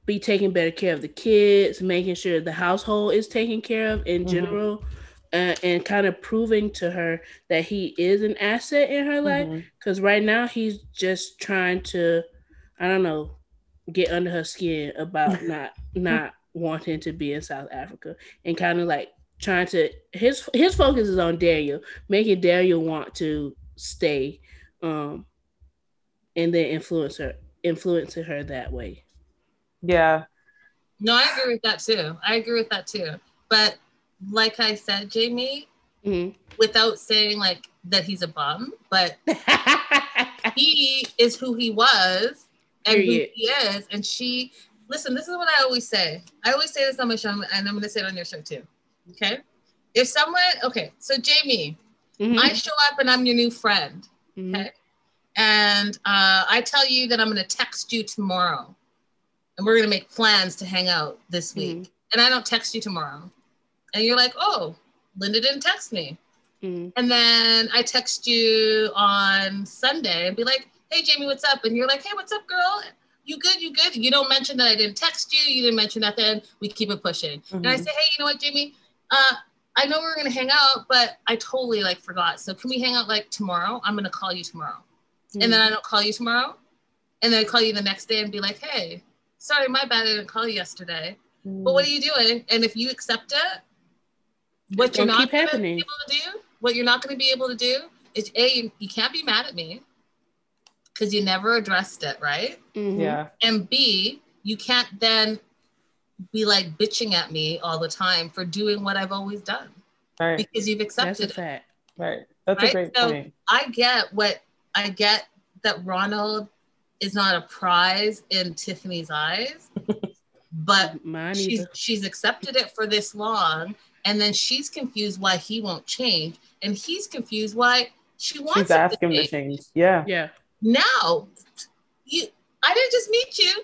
be taking better care of the kids, making sure the household is taken care of in mm-hmm. general, uh, and kind of proving to her that he is an asset in her life. Because mm-hmm. right now he's just trying to, I don't know, get under her skin about not not wanting to be in South Africa and kind of like trying to his his focus is on Daniel, making Daniel want to stay, um, and then influence her, influencing her that way. Yeah. No, I agree with that too. I agree with that too. But like I said, Jamie, mm-hmm. without saying like that he's a bum, but he is who he was and Period. who he is, and she listen, this is what I always say. I always say this on my show, and I'm going to say it on your show too. Okay. If someone, okay, so Jamie, mm-hmm. I show up and I'm your new friend. Mm-hmm. Okay. And uh, I tell you that I'm going to text you tomorrow and we're going to make plans to hang out this mm-hmm. week. And I don't text you tomorrow. And you're like, oh, Linda didn't text me. Mm-hmm. And then I text you on Sunday and be like, hey, Jamie, what's up? And you're like, hey, what's up, girl? you good, you good. You don't mention that I didn't text you. You didn't mention nothing. We keep it pushing. Mm-hmm. And I mm-hmm. say, hey, you know what, Jamie? Uh, I know we are gonna hang out, but I totally like forgot. So can we hang out like tomorrow? I'm gonna call you tomorrow. Mm-hmm. And then I don't call you tomorrow. And then I call you the next day and be like, hey, sorry, my bad, I didn't call you yesterday. Mm-hmm. But what are you doing? And if you accept it, what you're not gonna be able to do, what you're not gonna be able to do is A, you, you can't be mad at me because you never addressed it, right? Mm-hmm. Yeah. And B, you can't then be like bitching at me all the time for doing what I've always done. Right. Because you've accepted it. Right. That's right? a great so point. I get what I get that Ronald is not a prize in Tiffany's eyes, but she's she's accepted it for this long, and then she's confused why he won't change, and he's confused why she wants. She's asking him to change. Yeah. Yeah. Now, you, I didn't just meet you.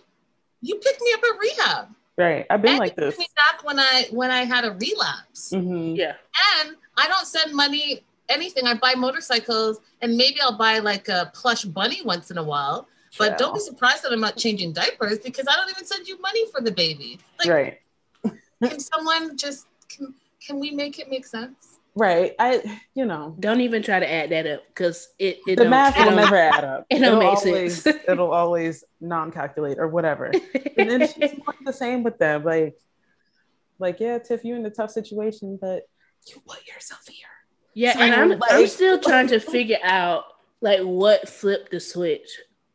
You picked me up at rehab. Right. I've been and like this. Me back when I when I had a relapse. Mm-hmm. Yeah. And I don't send money anything. I buy motorcycles and maybe I'll buy like a plush bunny once in a while. But yeah. don't be surprised that I'm not changing diapers because I don't even send you money for the baby. Like, right. can someone just can, can we make it make sense? Right. I you know. Don't even try to add that up because it, it the math will never add up. It don't it'll make always, sense. it'll always non-calculate or whatever. and then she's not the same with them. Like, like, yeah, Tiff, you're in a tough situation, but you put yourself here. Yeah, So, and I'm like- I'm still trying to figure out like what flipped the switch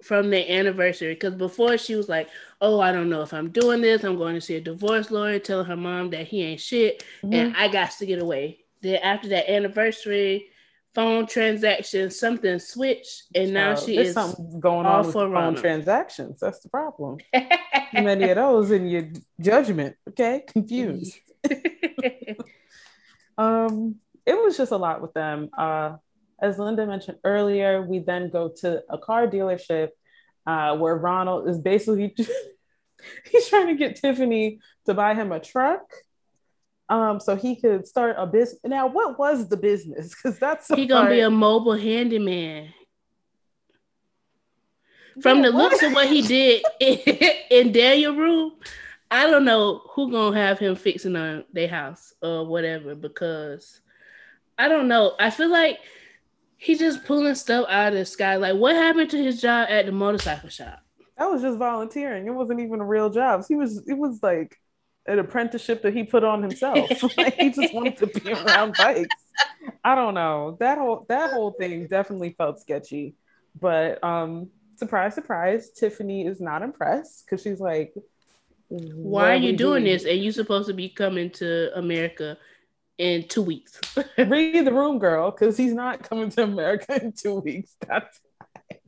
from the anniversary because before she was like, "Oh, I don't know if I'm doing this. I'm going to see a divorce lawyer, telling her mom that he ain't shit, Mm-hmm. and I got to get away." Then after that anniversary phone transaction, something switched, and now she is. something going on with phone transactions. That's the problem. Many of those in your judgment. Okay, confused. Um, it was just a lot with them. Uh, as Linda mentioned earlier, we then go to a car dealership uh, where Ronald is basically he's trying to get Tiffany to buy him a truck. Um, so he could start a business. Now, what was the business? Because that's he gonna be a mobile handyman. From the What? looks of what he did in, in Daniel room, I don't know who gonna have him fixing on their house or whatever because I don't know. I feel like he just pulling stuff out of the sky. Like what happened to his job at the motorcycle shop? That was just volunteering. It wasn't even a real job. He was it was like an apprenticeship that he put on himself. like he just wanted to be around bikes. I don't know. That whole that whole thing definitely felt sketchy. But um surprise, surprise, Tiffany is not impressed because she's like, Why are you doing this? And you supposed to be coming to America in two weeks. Read the room, girl, because he's not coming to America in two weeks. That's why.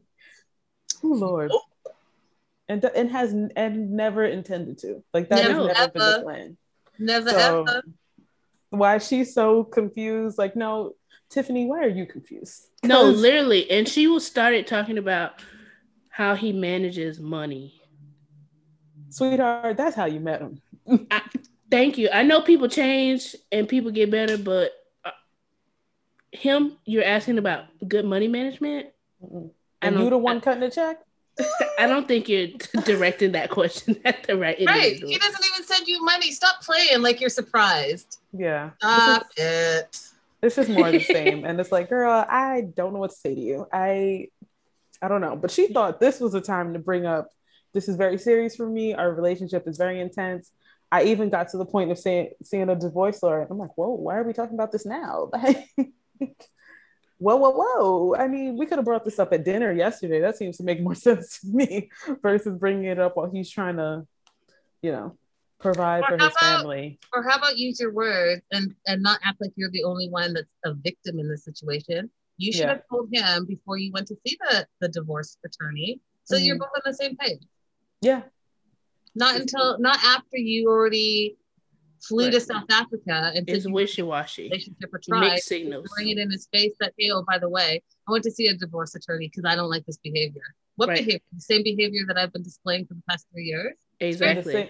Oh Lord. And, and has and never intended to. Like that Never, has never been the plan. Never So ever. why she's so confused? Like, no, Tiffany, why are you confused? No, literally. And she was started talking about how he manages money. sweetheart, that's how you met him. I, thank you. I know people change and people get better, but uh, him, you're asking about good money management. Mm-mm. I And you the one cutting the check? I don't think you're directing that question at the right Right. individual. He doesn't even send you money. Stop playing like you're surprised. Yeah. Stop is, it. just, it's just more of the same. and it's like, girl, I don't know what to say to you. I I don't know. But she thought this was a time to bring up this is very serious for me. Our relationship is very intense. I even got to the point of saying seeing a divorce lawyer. I'm like, whoa, why are we talking about this now? Like, whoa, whoa, whoa. I mean, we could have brought this up at dinner yesterday. That seems to make more sense to me versus bringing it up while he's trying to, you know, provide Or for his about- family. Or how about use your words and and not act like you're the only one that's a victim in this situation. You should Yeah. have told him before you went to see the, the divorce attorney so you're Mhm. both on the same page. Yeah. Not until not after you already flew to South Africa and It's said wishy washy. relationship or tried. Mixed signals. Bring it in his face that hey, oh by the way, I went to see a divorce attorney because I don't like this behavior. What Right. behavior? The same behavior that I've been displaying for the past three years. And the, Exactly. same,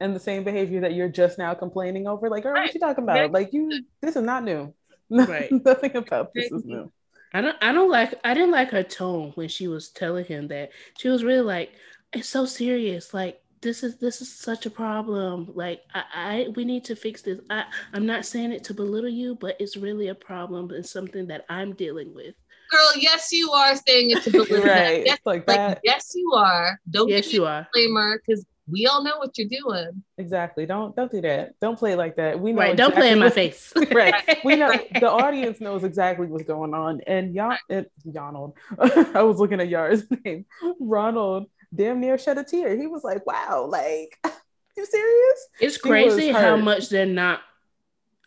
and the same behavior that you're just now complaining over. Like, girl, Right. what you talking about? Very Like, you, this is not new. Right. Nothing about this Very is new. I don't I don't like I didn't like her tone when she was telling him that. She was really like, it's so serious. Like this is this is such a problem. Like I, I we need to fix this. I, I'm not saying it to belittle you, but it's really a problem and something that I'm dealing with. Girl, yes, you are saying it to believe Right. that. Yes, like like that. yes, you are. Don't Yes, give you a are. disclaimer because we all know what you're doing. Exactly. Don't don't do that. Don't play like that. We know Right. Don't play in my face. right. We know the audience knows exactly what's going on. And y'all it, Yonald, I was looking at Yar's name. Ronald damn near shed a tear. He was like, wow, like you serious? It's She crazy how much they're not.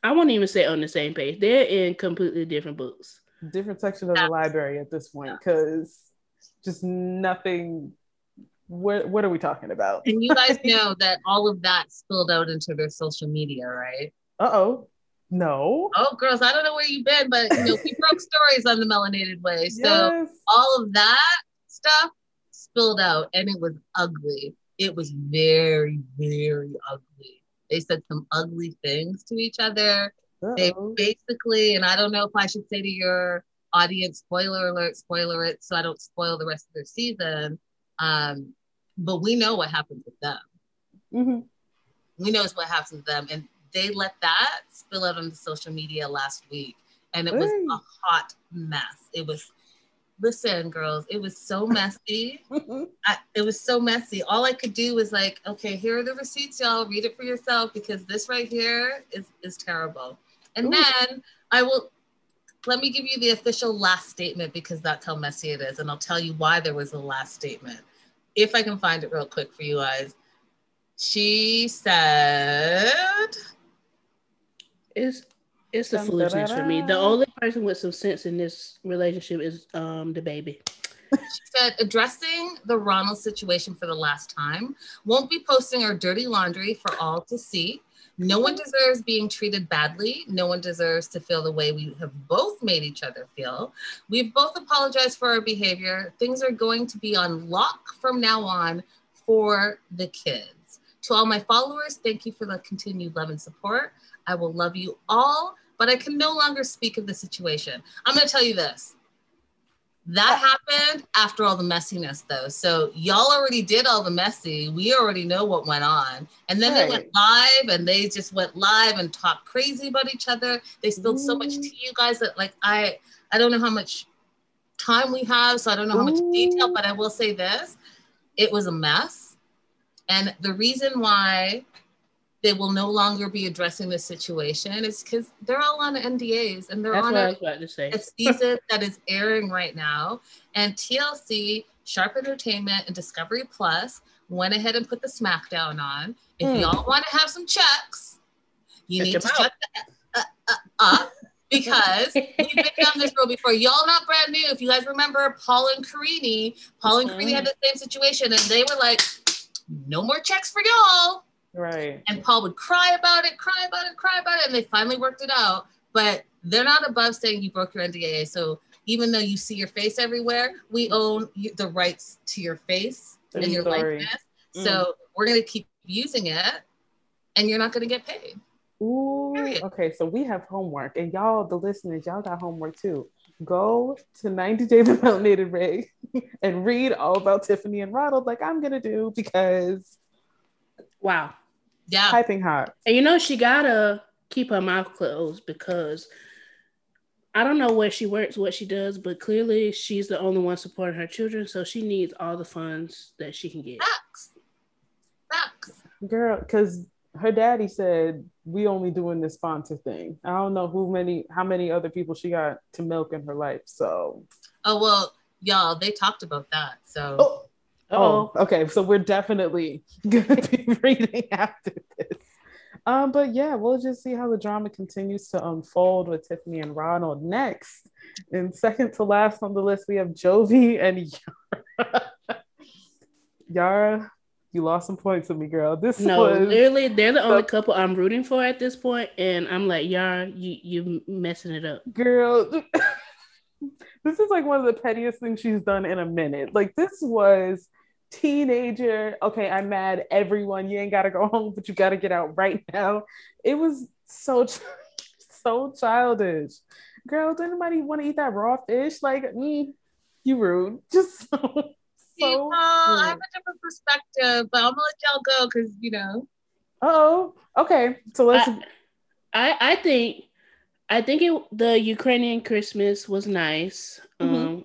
I won't even say on the same page. They're in completely different books. Different section of the library at this point, because just nothing. What what are we talking about? And you guys know that all of that spilled out into their social media, right? Uh oh. No. Oh, girls, I don't know where you've been, but you know, we broke stories on the melanated way. So yes. all of that stuff spilled out and it was ugly. It was very, very ugly. They said some ugly things to each other. They Uh-oh. basically, and I don't know if I should say to your audience, spoiler alert, spoiler it, so I don't spoil the rest of their season. Um, but we know what happened with them. Mhm. we know what happened to them. And they let that spill out on the social media last week. And it was a hot mess. It was listen, girls, it was so messy. I, it was so messy. All I could do was like, okay, here are the receipts, y'all. Read it for yourself because this right here is is terrible. And Ooh. then I will let me give you the official last statement because that's how messy it is, and I'll tell you why there was a last statement. If I can find it real quick for you guys. She said, "Is it's the foolishness for me. The only person with some sense in this relationship is um baby. She said, addressing the Ronald situation for the last time, won't be posting our dirty laundry for all to see. No one deserves being treated badly. No one deserves to feel the way we have both made each other feel. We've both apologized for our behavior. Things are going to be on lock from now on for the kids. To all my followers, thank you for the continued love and support. I will love you all but I can no longer speak of the situation. I'm going to tell you this. That uh, happened after all the messiness, though. So y'all already did all the messy. We already know what went on. And then right. they went live and they just went live and talked crazy about each other. They spilled Ooh. so much to you guys that like I I don't know how much time we have, so I don't know how much Ooh. detail, but I will say this. It was a mess. And the reason why they will no longer be addressing the situation is because they're all on NDAs and they're That's on a, a season that is airing right now. And TLC, Sharp Entertainment, and Discovery Plus went ahead and put the SmackDown on. If mm. y'all want to have some checks, you need to shut that uh, uh, up because we've been down this road before. Y'all not brand new. If you guys remember Paul and Karine, Paul and Karine had the same situation and they were like, no more checks for y'all Right. And Paul would cry about it, cry about it, cry about it, and they finally worked it out. But they're not above saying you broke your NDA. So even though you see your face everywhere, we own the rights to your face and your story. likeness. Mm. So we're going to keep using it, and you're not going to get paid. Ooh, Period. okay. So we have homework, and y'all, the listeners, y'all got homework too. Go to 90 Days of Melanated Ray and read all about Tiffany and Ronald, like I'm gonna do, because wow, yeah. Piping hot. And you know, she gotta keep her mouth closed because I don't know where she works, what she does, but clearly she's the only one supporting her children. So she needs all the funds that she can get. Facts. Facts. Girl, because her daddy said we only doing this sponsor thing. I don't know who many how many other people she got to milk in her life. So Oh well, y'all, they talked about that. So oh Oh, okay. So we're definitely gonna be reading after this. Um, but yeah, we'll just see how the drama continues to unfold with Tiffany and Ronald next. And second to last on the list, we have Jovi and Yara. Yara, you lost some points with me, girl. This no, was literally they're the only couple I'm rooting for at this point, and I'm like, Yara, you you messing it up, girl. this is like one of the pettiest things she's done in a minute. Like this was teenager. Okay, I'm mad. Everyone, you ain't gotta go home, but you gotta get out right now. It was so so childish. Girl, does anybody want to eat that raw fish? Like, mm, you rude. Just so. so I have a different perspective, but I'm gonna let y'all go because you know. Oh, okay. So let's. I, I, I think I think it the Ukrainian Christmas was nice, mm-hmm.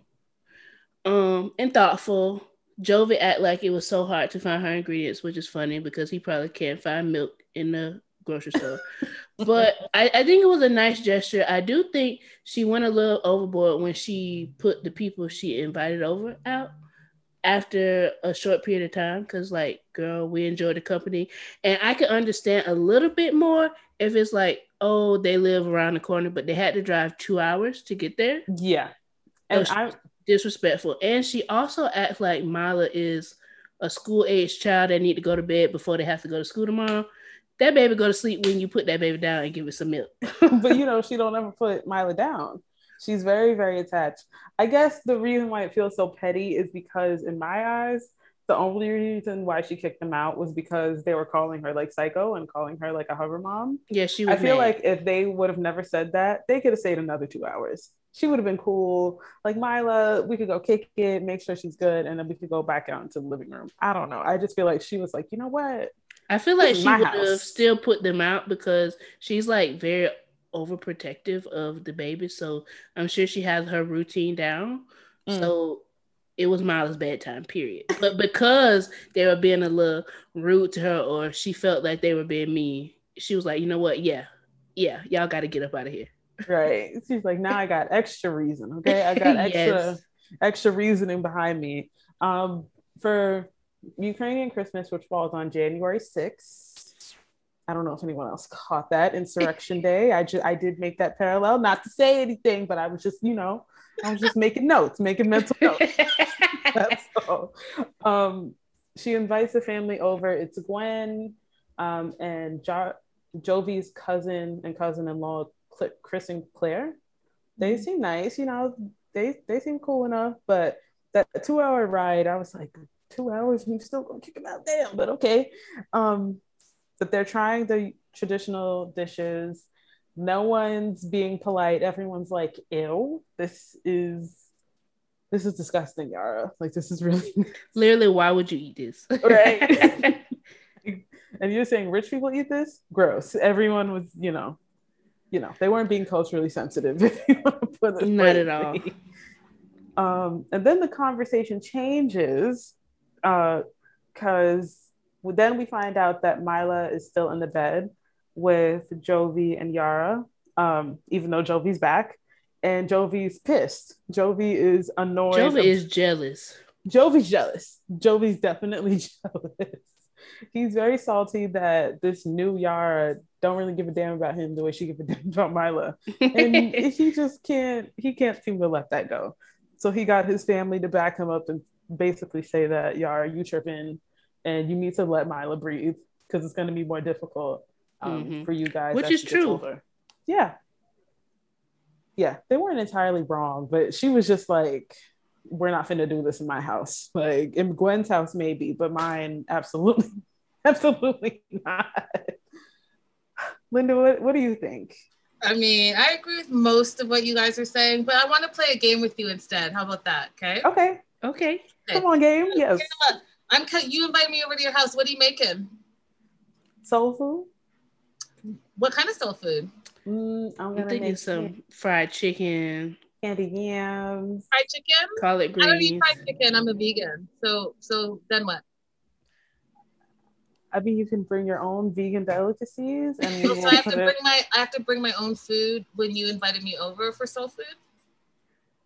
um, um, and thoughtful. Jovi act like it was so hard to find her ingredients, which is funny because he probably can't find milk in the grocery store. but I, I, think it was a nice gesture. I do think she went a little overboard when she put the people she invited over out after a short period of time because like girl we enjoyed the company and i could understand a little bit more if it's like oh they live around the corner but they had to drive two hours to get there yeah and oh, so i disrespectful. And she also acts like Mila is a school age child that need to go to bed before they have to go to school tomorrow. That baby go to sleep when you put that baby down and give it some milk. but you know, she don't ever put Mila down. She's very, very attached. I guess the reason why it feels so petty is because in my eyes, the only reason why she kicked them out was because they were calling her like psycho and calling her like a hover mom. Yeah, she was. I feel mad. like if they would have never said that, they could have stayed another two hours she would have been cool. Like Mila, we could go kick it, make sure she's good, and then we could go back out into the living room. I don't know. I just feel like she was like, you know what? I feel like she would have still put them out because she's like very overprotective of the baby. So I'm sure she has her routine down. Mm. So it was Mila's bedtime, period. But because they were being a little rude to her or she felt like they were being mean, she was like, you know what? Yeah, yeah, y'all got to get up out of here. Right. She's like, now I got extra reason. Okay. I got extra, yes. extra reasoning behind me. Um, for Ukrainian Christmas, which falls on January 6th. I don't know if anyone else caught that Insurrection Day. I just I did make that parallel, not to say anything, but I was just, you know, I was just making notes, making mental notes. That's all. Um, she invites the family over. It's Gwen um, and jo- Jovi's cousin and cousin-in-law, Chris and Claire. They mm-hmm. seem nice, you know. They they seem cool enough, but that two-hour ride, I was like, two hours and you still gonna kick them out, damn. But okay. Um, but they're trying the traditional dishes no one's being polite. Everyone's like, ew, this is this is disgusting, Yara. Like this is really literally why would you eat this? right. and you're saying rich people eat this? Gross. Everyone was, you know, you know, they weren't being culturally sensitive, if you want to put it Not at all. Um, and then the conversation changes because uh, then we find out that Mila is still in the bed with Jovi and Yara, um, even though Jovi's back. And Jovi's pissed. Jovi is annoyed. Jovi is jealous. Jovi's jealous. Jovi's definitely jealous. He's very salty that this new Yara don't really give a damn about him the way she give a damn about Mila. And he just can't he can't seem to let that go. So he got his family to back him up and basically say that Yara, you tripping and you need to let Mila breathe because it's going to be more difficult um, mm-hmm. for you guys. Which is true. Yeah. Yeah, they weren't entirely wrong, but she was just like, we're not finna do this in my house. Like in Gwen's house, maybe, but mine, absolutely, absolutely not. Linda, what, what do you think? I mean, I agree with most of what you guys are saying, but I want to play a game with you instead. How about that? Okay. Okay. Okay. Come on, game. Yes. I'm. You invite me over to your house. What are you making? Soul food. What kind of soul food? Mm, I'm, I'm thinking some it. fried chicken, candy yams, fried chicken. Collard greens. I don't eat fried chicken. I'm a vegan. So so then what? I mean, you can bring your own vegan delicacies, and so I have to bring my I have to bring my own food when you invited me over for soul food.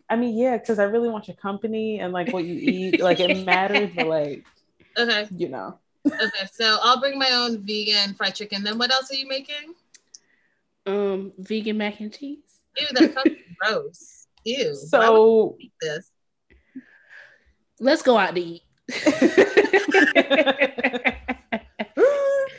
I mean, yeah, because I really want your company and like what you eat. like it matters, but like, okay, you know. okay, so I'll bring my own vegan fried chicken. Then what else are you making? Um, vegan mac and cheese. Ew, that sounds gross. Ew. So this. Let's go out to eat.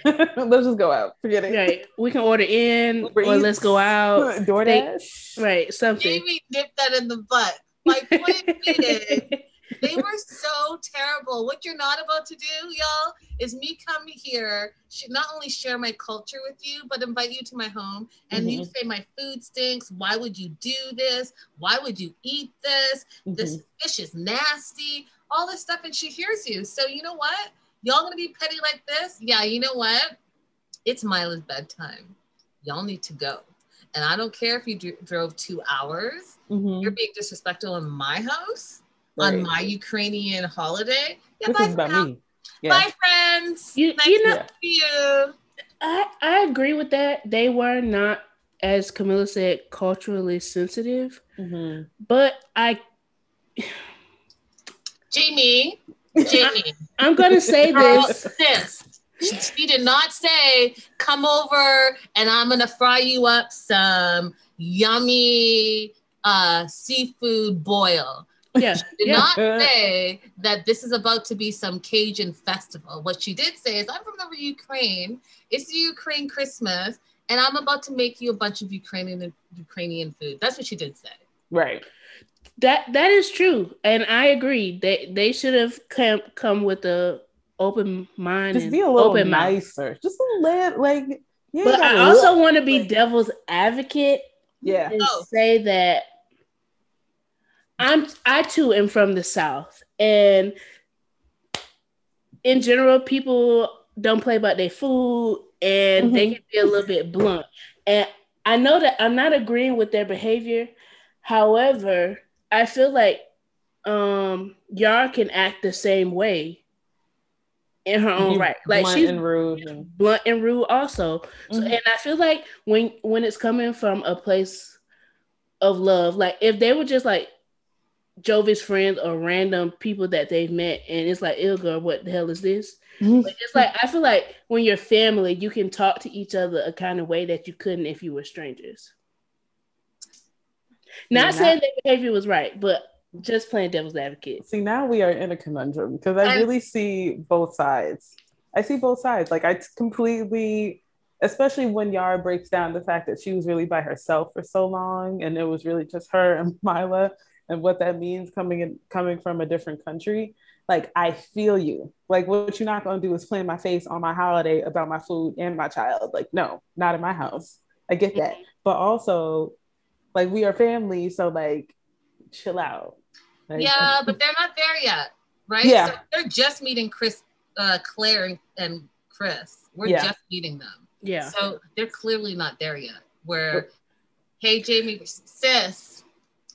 let's just go out. Forget it. Right. We can order in or let's go out. DoorDash. They, right. Something. Jamie nipped that in the butt. Like, wait a minute. They were so terrible. What you're not about to do, y'all, is me come here, should not only share my culture with you, but invite you to my home. And mm-hmm. you say my food stinks. Why would you do this? Why would you eat this? Mm-hmm. This fish is nasty. All this stuff, and she hears you. So you know what? Y'all gonna be petty like this? Yeah, you know what? It's Mila's bedtime. Y'all need to go. And I don't care if you drove two hours. Mm-hmm. You're being disrespectful in my house right. on my Ukrainian holiday. Yeah, this is about now. me. Yeah. Bye, friends. You, nice you know, to see you. I, I agree with that. They were not, as Camilla said, culturally sensitive. Mm-hmm. But I. Jamie, Jamie. I'm going to say this. this. She did not say, come over and I'm going to fry you up some yummy uh, seafood boil. Yeah. She did yeah. not say that this is about to be some Cajun festival. What she did say is, I'm from the Ukraine. It's the Ukraine Christmas, and I'm about to make you a bunch of Ukrainian Ukrainian food. That's what she did say. Right. That that is true, and I agree. They they should have come come with a open mind. Just be a little open nicer. Mouth. Just a little like. but I also want to be like, devil's advocate. Yeah. And oh. say that I'm I too am from the South, and in general, people don't play about their food and mm-hmm. they can be a little bit blunt. And I know that I'm not agreeing with their behavior. However, I feel like um, y'all can act the same way in her own right. Like she's and rude and... blunt and rude also. Mm-hmm. So, and I feel like when when it's coming from a place of love, like if they were just like Jovi's friends or random people that they've met, and it's like, ill girl, what the hell is this? Mm-hmm. It's like I feel like when you're family, you can talk to each other a kind of way that you couldn't if you were strangers. Not saying that behavior was right, but just playing devil's advocate. See, now we are in a conundrum because I really see both sides. I see both sides. Like I completely, especially when Yara breaks down the fact that she was really by herself for so long, and it was really just her and Mila, and what that means coming in, coming from a different country. Like I feel you. Like what you're not gonna do is play in my face on my holiday about my food and my child. Like no, not in my house. I get that, mm-hmm. but also, like we are family, so like chill out yeah, but they're not there yet, right? Yeah. So they're just meeting Chris, uh, Claire, and Chris. We're yeah. just meeting them. Yeah. So they're clearly not there yet. Where, hey, Jamie, sis.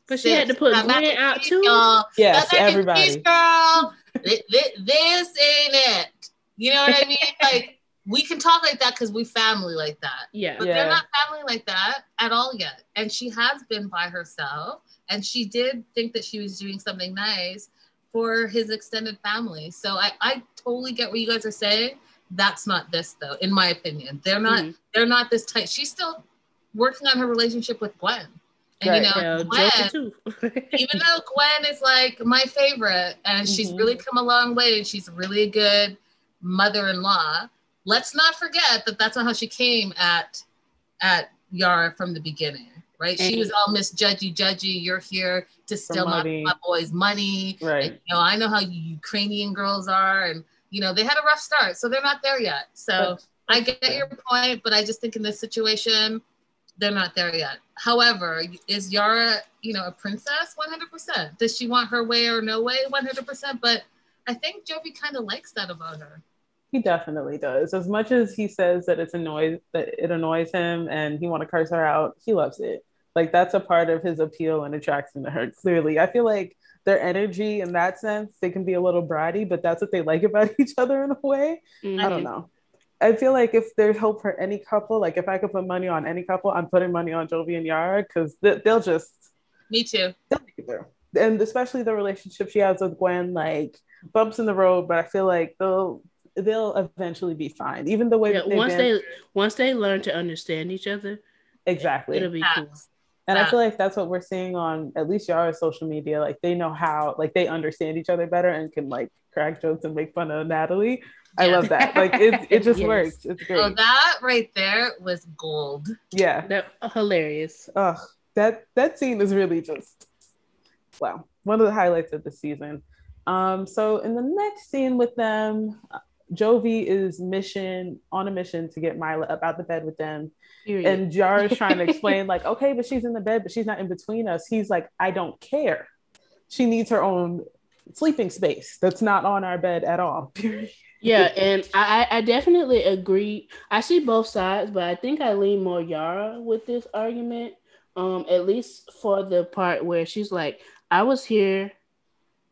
But she had to put Gwen out too. Y'all. Yes, everybody. girl, this, this ain't it. You know what I mean? Like we can talk like that because we family like that. Yeah. But yeah. they're not family like that at all yet. And she has been by herself. And she did think that she was doing something nice for his extended family. So I, I totally get what you guys are saying. That's not this though, in my opinion. They're not mm-hmm. they're not this tight. She's still working on her relationship with Gwen. And right. you know, yeah, Gwen, even though Gwen is like my favorite and mm-hmm. she's really come a long way and she's really a good mother-in-law, let's not forget that that's not how she came at at Yara from the beginning right? And she was all Miss Judgy Judgy. You're here to steal my, my boy's money. Right. And, you know, I know how Ukrainian girls are, and you know they had a rough start, so they're not there yet. So I get your point, but I just think in this situation, they're not there yet. However, is Yara, you know, a princess? 100%. Does she want her way or no way? 100%. But I think Jovi kind of likes that about her. He definitely does. As much as he says that it's annoys that it annoys him and he want to curse her out, he loves it. Like that's a part of his appeal and attraction to her. Clearly, I feel like their energy in that sense, they can be a little bratty, but that's what they like about each other in a way. Mm-hmm. I don't know. I feel like if there's hope for any couple, like if I could put money on any couple, I'm putting money on Jovi and Yara because they, will just. Me too. They'll make it through. And especially the relationship she has with Gwen, like bumps in the road, but I feel like they'll they'll eventually be fine. Even the way yeah, once been, they once they learn to understand each other, exactly, it'll be cool. And yeah. I feel like that's what we're seeing on at least Yara's social media. Like they know how, like they understand each other better and can like crack jokes and make fun of Natalie. I love that. Like it, it just yes. works. It's great. Oh, that right there was gold. Yeah, that hilarious. Oh, that that scene is really just wow, one of the highlights of the season. Um, so in the next scene with them, Jovi is mission on a mission to get Mila up out the bed with them. Period. And Jar is trying to explain, like, okay, but she's in the bed, but she's not in between us. He's like, I don't care. She needs her own sleeping space that's not on our bed at all. Period. Yeah, and I, I definitely agree. I see both sides, but I think I lean more Yara with this argument. Um, at least for the part where she's like, I was here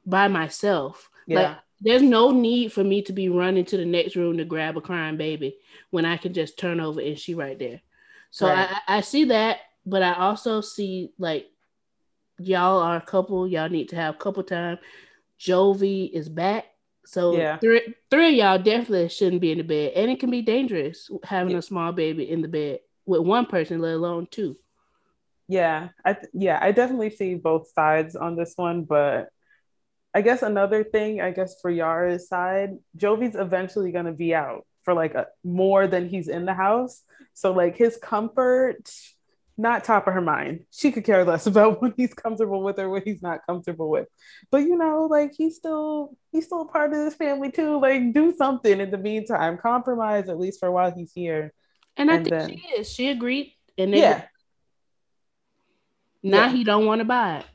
by myself. Yeah. Like there's no need for me to be running to the next room to grab a crying baby when I can just turn over and she right there. So right. I, I see that, but I also see like y'all are a couple, y'all need to have couple time. Jovi is back. So yeah. three three of y'all definitely shouldn't be in the bed. And it can be dangerous having yeah. a small baby in the bed with one person, let alone two. Yeah, I th- yeah, I definitely see both sides on this one, but I guess another thing, I guess for Yara's side, Jovi's eventually gonna be out for like a, more than he's in the house. So like his comfort, not top of her mind. She could care less about what he's comfortable with or what he's not comfortable with. But you know, like he's still he's still a part of this family too. Like do something in the meantime. Compromise at least for while he's here. And, and I think then, she is. She agreed. And then yeah. now yeah. he don't want to buy it.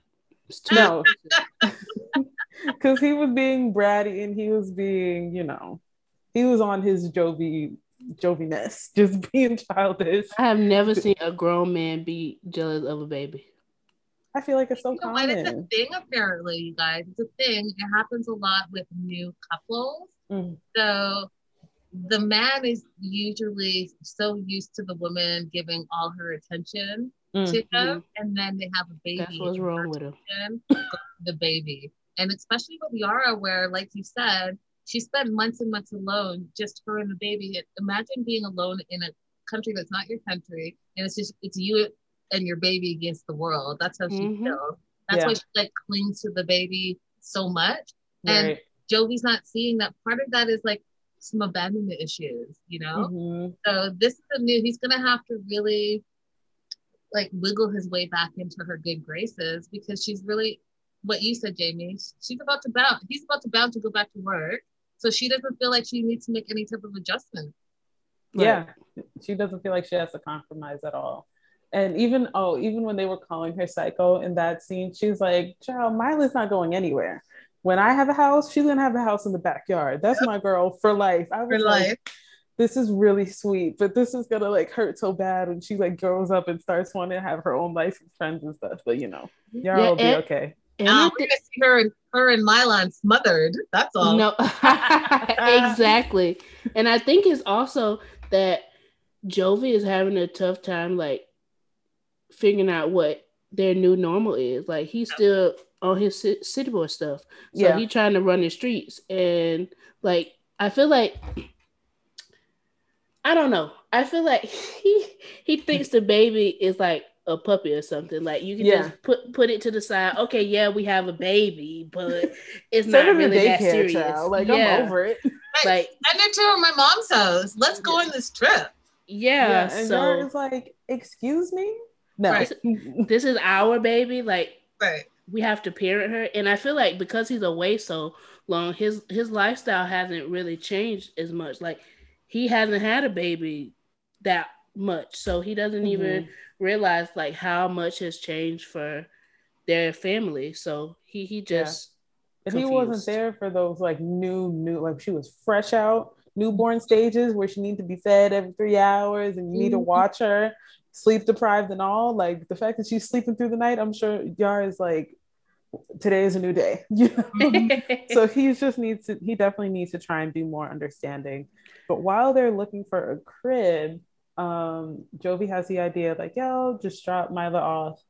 No. because he was being bratty and he was being, you know, he was on his Jovi Joviness, just being childish. I have never seen a grown man be jealous of a baby. I feel like it's so You know common. It's a thing, apparently, you guys. It's a thing. It happens a lot with new couples. Mhm. So the man is usually so used to the woman giving all her attention Mm. to him, and then they have a baby. That's what's wrong with him. then goes to the baby. And especially with Yara, where, like you said, she spent months and months alone, just her and the baby. Imagine being alone in a country that's not your country, and it's just it's you and your baby against the world. That's how she Mhm. feels. That's Yeah. why she like clings to the baby so much. And Jovi's not seeing that. Part of that is like some abandonment issues, you know. Mhm. So this is a new. He's gonna have to really like wiggle his way back into her good graces because she's really what you said, Jamie. She's about to bounce. He's about to bounce to go back to work, so she doesn't feel like she needs to make any type of adjustment. Yeah, she doesn't feel like she has to compromise at all. And even oh, even when they were calling her psycho in that scene, she's like, "Child, Miley's not going anywhere. When I have a house, she's gonna have a house in the backyard. That's my girl for life." I was For like, life. "This is really sweet, but this is gonna like hurt so bad when she like grows up and starts wanting to have her own life and friends and stuff." But you know, Yara Yeah, will be and- okay. And Now I we're gonna see her and her and Milan smothered. That's all. No, exactly. And I think it's also that Jovi is having a tough time, like figuring out what their new normal is. Like he's still on his city boy stuff, so Yeah. he's trying to run the streets, and like I feel like I don't know. I feel like he he thinks the baby is like a puppy or something. Like you can Yeah. just put put it to the side. Okay, yeah, we have a baby, but it's not really that serious. child. Like yeah. I'm over it. Like Send her to my mom's house. Let's go on this trip. yeah, and so it's like, "Excuse me." No. Right. this is our baby. Like Right. we have to parent her, and I feel like because he's away so long, his his lifestyle hasn't really changed as much. Like he hasn't had a baby that much, so he doesn't even mm-hmm. Realize like how much has changed for their family. So he he just If he wasn't there for those like new, new, like she was fresh out newborn stages where she needs to be fed every three hours and you need to Mhm. watch her sleep deprived and all. Like the fact that she's sleeping through the night, I'm sure Yara is like, today is a new day. So he just needs to, he definitely needs to try and be more understanding. But while they're looking for a crib, um, Jovi has the idea like, yo, just drop Mila off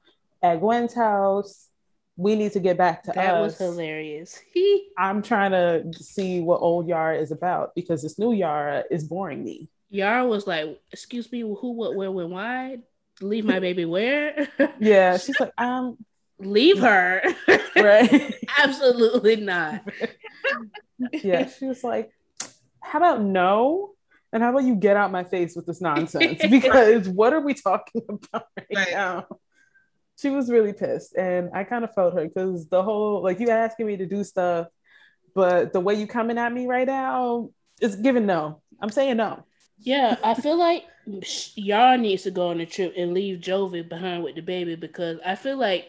at Gwen's house. We need to get back to that us. was hilarious. He I'm trying to see what old Yara is about because this new Yara is boring me. Yara was like, "Excuse me, who, what, where, when, why? Leave my baby where? Yeah, she's like, um, Leave her." right. Absolutely not. yeah, she was like, how about no? And how about you get out my face with this nonsense? Because what are we talking about right, Right. now? She was really pissed, and I kind of felt her because the whole like you asking me to do stuff, but the way you coming at me right now is giving no. I'm saying no. Yeah, I feel like y'all needs to go on a trip and leave Jovi behind with the baby because I feel like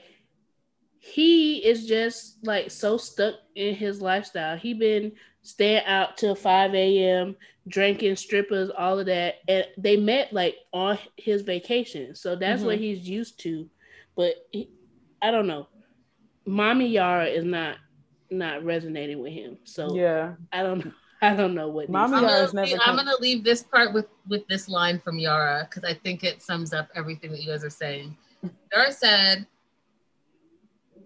he is just like so stuck in his lifestyle. He been staying out till 5 a.m., drinking strippers, all of that. And they met like on his vacation. So that's what Mhm. he's used to. But he, I don't know. Mommy Yara is not not resonating with him. So Yeah, I don't I don't know what Mommy I'm to- gonna, Yara's never I'm come- gonna leave this part with with this line from Yara because I think it sums up everything that you guys are saying. Yara said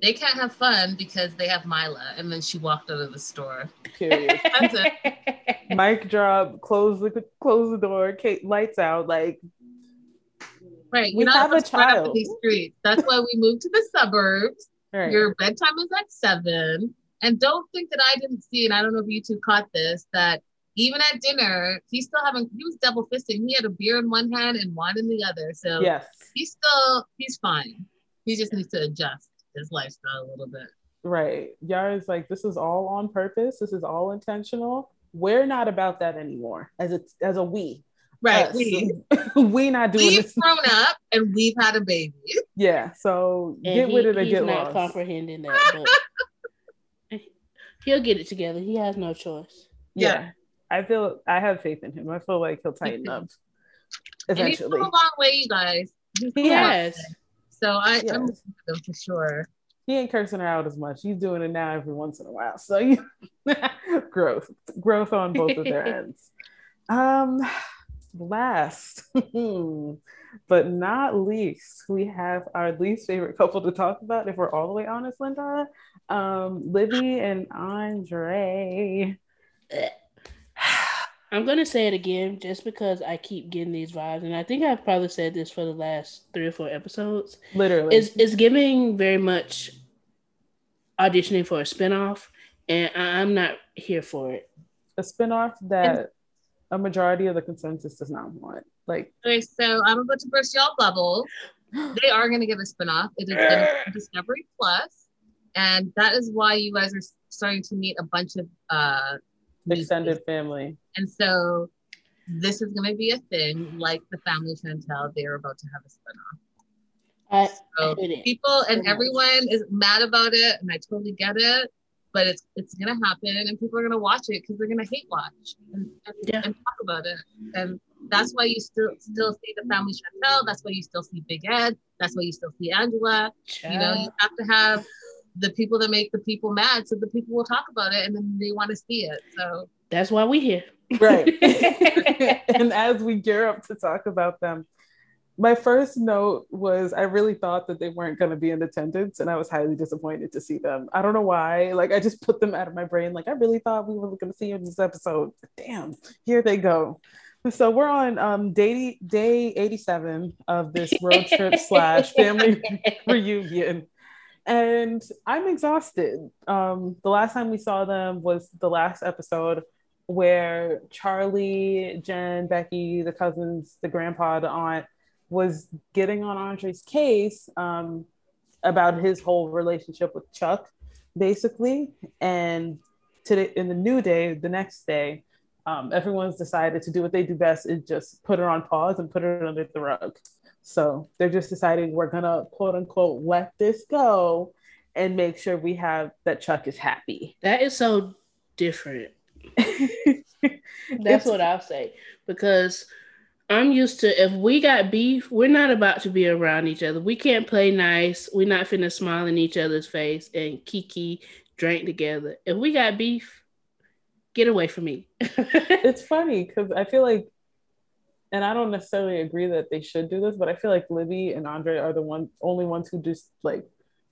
they can't have fun because they have Mila, and then she walked out of the store. period. Mic drop, close the close the door, Kate lights out. Like Right. We You're not have a supposed to run up in child. these streets. That's why we moved to the suburbs. right. Your bedtime is at seven. And don't think that I didn't see, and I don't know if you two caught this, that even at dinner, he's still having he was double fisting. He had a beer in one hand and wine in the other. So yes, he's still he's fine. He just needs to adjust his lifestyle a little bit. right. Yara's like, this is all on purpose. This is all intentional. We're not about that anymore. As a as a we, Right. Us. We we not doing we've this. grown up and we've had a baby. Yeah. So And get he- with it or get off. he's get not lost. comprehending that, but he'll get it together. He has no choice. yeah. I feel I have faith in him. I feel like he'll tighten up eventually. And he's come a long way, you guys. he Yes. So I, yes. I'm with for sure. He ain't cursing her out as much. He's doing it now every once in a while. So you growth, growth on both of their ends. Um, last but not least, we have our least favorite couple to talk about. If we're all the way honest, Linda, um, Libby and Andre. I'm gonna say it again just because I keep getting these vibes, and I think I've probably said this for the last three or four episodes. Literally, it's, it's giving very much auditioning for a spinoff, and I'm not here for it. A spinoff that and, a majority of the consensus does not want. Like, okay, so I'm about to burst y'all bubble. they are going to give a spinoff. It is going Discovery Plus, and that is why you guys are starting to meet a bunch of uh extended family. And so this is going to be a thing, like the family Chantel. They are about to have a spinoff. I, so people and everyone is mad about it, and I totally get it. But it's it's gonna happen, and people are gonna watch it because they're gonna hate watch and, and, yeah. and, talk about it. And that's why you still still see the family Chantel. That's why you still see Big Ed. That's why you still see Angela. You know, you have to have the people that make the people mad, so the people will talk about it, and then they want to see it. So that's why we here, right? and as we gear up to talk about them, my first note was I really thought that they weren't going to be in attendance, and I was highly disappointed to see them. I don't know why. Like I just put them out of my brain. Like I really thought we were going to see them in this episode. Damn, here they go. So we're on um, day day eighty seven of this road trip slash family reunion, and I'm exhausted. Um, the last time we saw them was the last episode where Charlie, Jen, Becky, the cousins, the grandpa, the aunt was getting on Andre's case um, about his whole relationship with Chuck, basically. And today, in the new day, the next day, um, everyone's decided to do what they do best is just put it on pause and put it under the rug. So they're just deciding we're gonna quote unquote let this go and make sure we have that Chuck is happy. That is so different. That's what I'll say because I'm used to if we got beef, we're not about to be around each other. We can't play nice. We're not finna smile in each other's face and kiki drink together. If we got beef, get away from me. it's funny because I feel like, and I don't necessarily agree that they should do this, but I feel like Libby and Andre are the one only ones who just like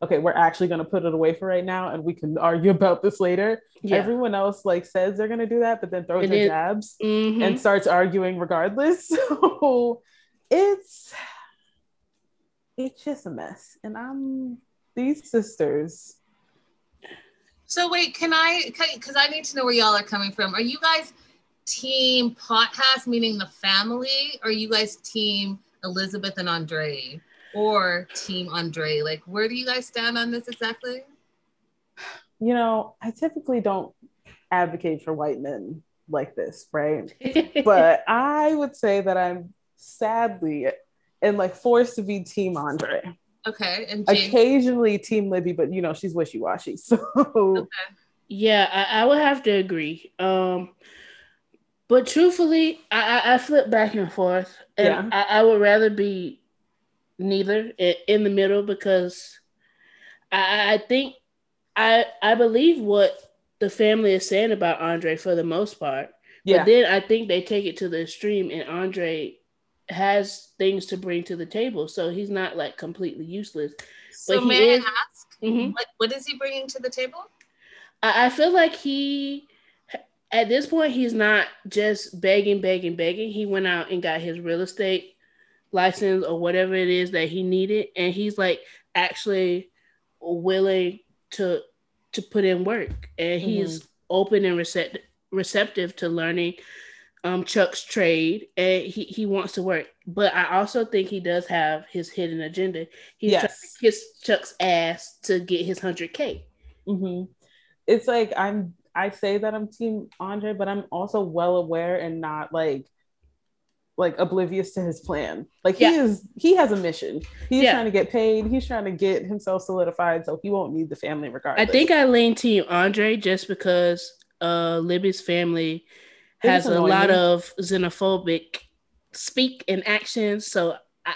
okay, we're actually going to put it away for right now and we can argue about this later. Yeah. Everyone else like says they're going to do that, but then throws their jabs mm-hmm. and starts arguing regardless. So it's it's just a mess. And I'm these sisters. So wait, can I because I need to know where y'all are coming from. Are you guys team Potthast, meaning the family, or are you guys team Elizabeth and Andre? or Team Andre? Like, where do you guys stand on this exactly? You know, I typically don't advocate for white men like this, right? but I would say that I'm sadly and like forced to be Team Andre. Okay. And James? occasionally Team Libby, but you know, she's wishy washy. So, okay. yeah, I, I, would have to agree. Um, but truthfully, I, I, flip back and forth, and yeah. I, I would rather be neither in the middle because I, I think I I believe what the family is saying about Andre for the most part. Yeah. But then I think they take it to the extreme and Andre has things to bring to the table. So he's not like completely useless. So but may is, I ask, mm-hmm. what, what is he bringing to the table? I, I feel like he at this point he's not just begging, begging, begging. He went out and got his real estate license or whatever it is that he needed and he's like actually willing to to put in work and he's mm-hmm. open and receptive receptive to learning um, Chuck's trade and he, he wants to work. But I also think he does have his hidden agenda. He's yes. trying to kiss Chuck's ass to get his 100K. Mm-hmm. It's like I'm, I say that I'm Team Andre, but I'm also well aware and not like like oblivious to his plan. Like he yeah. is he has a mission. He's yeah. trying to get paid. He's trying to get himself solidified so he won't need the family regardless. I think I lean team Andre just because uh Libby's family has a lot of xenophobic speak and actions. So I,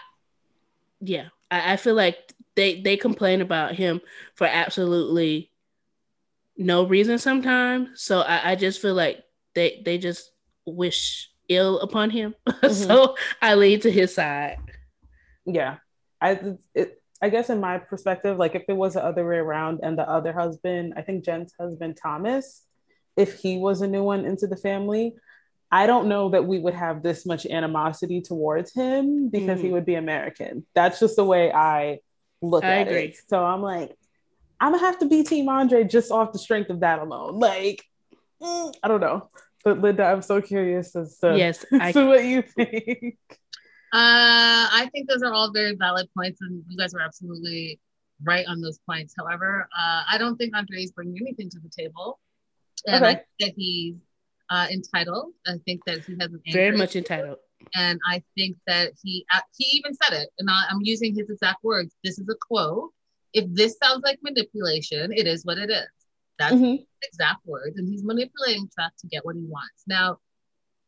yeah, I, I feel like they they complain about him for absolutely no reason sometimes. So I, I just feel like they they just wish ill upon him. Mm-hmm. so I lean to his side. Yeah, I it, I guess in my perspective, like if it was the other way around and the other husband, I think Jen's husband Thomas, if he was a new one into the family, I don't know that we would have this much animosity towards him because mm-hmm. he would be American. That's just the way I look I at agree. it. So I'm like, I'm gonna have to be Team Andre just off the strength of that alone. Like, mm, I don't know. But Linda, I'm so curious as to, yes, I, to what you think. Uh, I think those are all very valid points, and you guys are absolutely right on those points. However, uh, I don't think Andre is bringing anything to the table, and okay. I think that he's uh, entitled. I think that he has an very much entitled, and I think that he uh, he even said it, and I, I'm using his exact words. This is a quote. If this sounds like manipulation, it is what it is. That's mm-hmm. exact words, and he's manipulating Chuck to get what he wants. Now,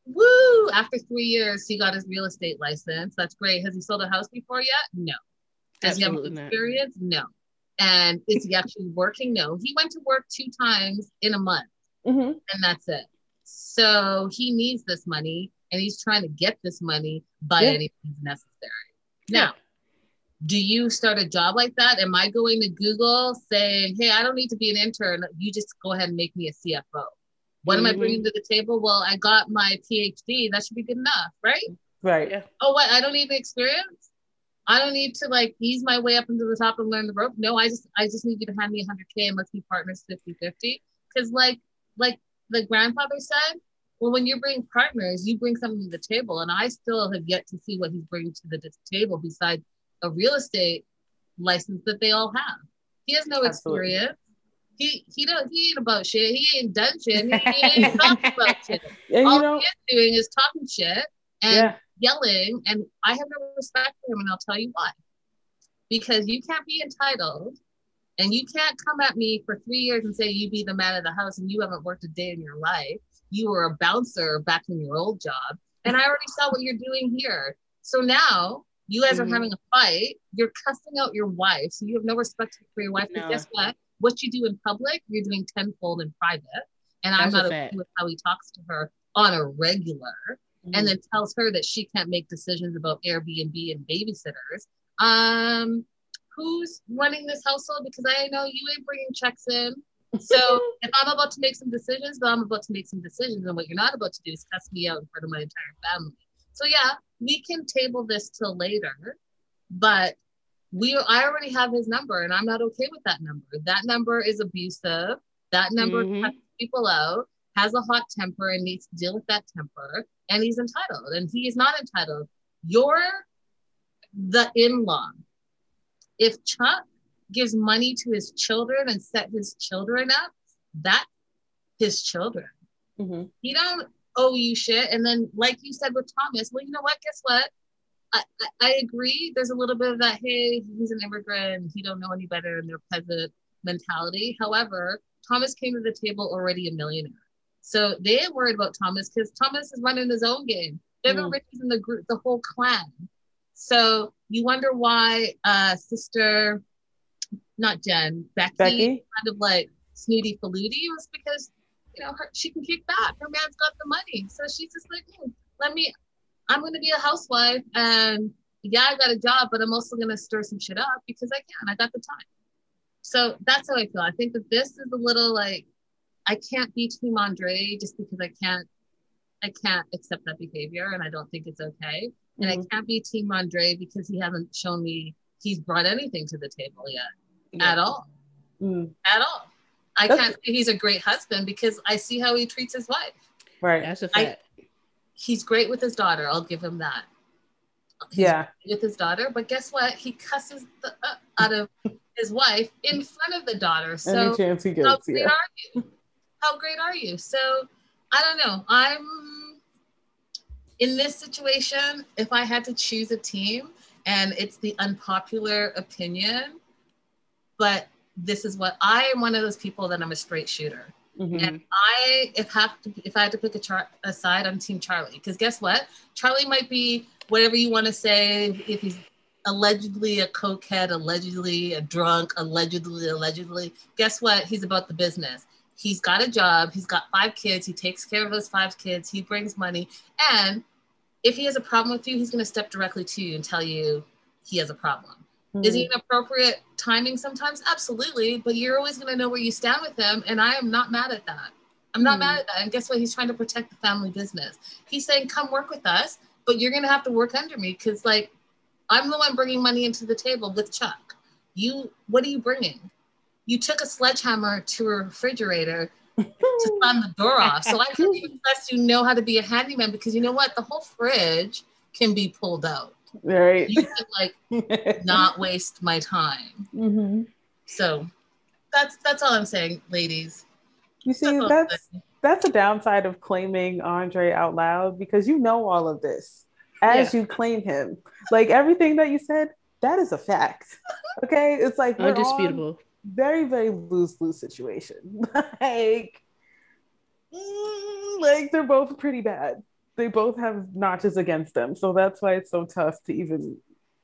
woo! After three years, he got his real estate license. That's great. Has he sold a house before yet? No. Does Absolutely he have experience? Not. No. And is he actually working? No. He went to work two times in a month, mm-hmm. and that's it. So he needs this money, and he's trying to get this money by yeah. any means necessary. Now, do you start a job like that? Am I going to Google saying, hey, I don't need to be an intern. You just go ahead and make me a CFO. What mm-hmm. am I mm-hmm. bringing to the table? Well, I got my PhD. That should be good enough, right? Right. Yeah. Oh, what? I don't need the experience. I don't need to like ease my way up into the top and learn the rope. No, I just I just need you to hand me 100k and let's be partners 50-50. Because like like the grandfather said, well, when you bring partners, you bring something to the table, and I still have yet to see what he's bringing to the table besides a real estate license that they all have. He has no Absolutely. experience. He he don't he ain't about shit. He ain't done shit. He, he ain't talking about shit. Yeah, all know, he is doing is talking shit and yeah. yelling. And I have no respect for him, and I'll tell you why. Because you can't be entitled and you can't come at me for three years and say you be the man of the house and you haven't worked a day in your life. You were a bouncer back in your old job. And I already saw what you're doing here. So now you guys mm-hmm. are having a fight. You're cussing out your wife. So you have no respect for your wife. No. But guess what? What you do in public, you're doing tenfold in private. And That's I'm not okay with how he talks to her on a regular mm-hmm. and then tells her that she can't make decisions about Airbnb and babysitters. Um, who's running this household? Because I know you ain't bringing checks in. So if I'm about to make some decisions, then I'm about to make some decisions. And what you're not about to do is cuss me out in front of my entire family. So yeah, we can table this till later, but we I already have his number and I'm not okay with that number. That number is abusive. That number mm-hmm. cuts people out, has a hot temper and needs to deal with that temper, and he's entitled. And he is not entitled. You're the in-law. If Chuck gives money to his children and set his children up, that his children. Mm-hmm. He don't owe you shit. And then, like you said with Thomas, well, you know what? Guess what? I, I, agree. There's a little bit of that. Hey, he's an immigrant. He don't know any better, and their peasant mentality. However, Thomas came to the table already a millionaire, so they ain't worried about Thomas because Thomas is running his own game. They're mm. the richest in the group, the whole clan. So you wonder why uh, sister, not Jen, Becky, Becky? kind of like snooty faluti was because you know, her, she can kick back. Her man's got the money. So she's just like, hmm, let me, I'm going to be a housewife. And yeah, I got a job, but I'm also going to stir some shit up because I can. I got the time. So that's how I feel. I think that this is a little like, I can't be Team Andre just because I can't, I can't accept that behavior and I don't think it's okay. And mm-hmm. I can't be Team Andre because he hasn't shown me he's brought anything to the table yet yeah. at all. Mm. At all. I That's, can't say he's a great husband because I see how he treats his wife. Right. That's a fact. I, he's great with his daughter. I'll give him that. He's yeah. With his daughter, but guess what? He cusses the, uh, out of his wife in front of the daughter. So Any chance he gets, how great yeah. are you? How great are you? So I don't know. I'm in this situation. If I had to choose a team, and it's the unpopular opinion, but this is what I am one of those people that I'm a straight shooter. Mm-hmm. And I, if have to, if I had to pick a, char- a side, I'm Team Charlie. Because guess what? Charlie might be whatever you want to say. If he's allegedly a cokehead, allegedly a drunk, allegedly, allegedly. Guess what? He's about the business. He's got a job. He's got five kids. He takes care of those five kids. He brings money. And if he has a problem with you, he's going to step directly to you and tell you he has a problem. Mm-hmm. Is he an appropriate timing sometimes? Absolutely. But you're always going to know where you stand with him. And I am not mad at that. I'm not mm-hmm. mad at that. And guess what? He's trying to protect the family business. He's saying, come work with us, but you're going to have to work under me because, like, I'm the one bringing money into the table with Chuck. You, what are you bringing? You took a sledgehammer to a refrigerator to slam the door off. So I couldn't even trust you know how to be a handyman because you know what? The whole fridge can be pulled out. Right. You like not waste my time. Mm-hmm. So that's that's all I'm saying, ladies. You see, that's that's, that's a downside of claiming Andre out loud because you know all of this as yeah. you claim him. Like everything that you said, that is a fact. Okay, it's like undisputable. Very very lose lose situation. like, mm, like they're both pretty bad they both have notches against them. So that's why it's so tough to even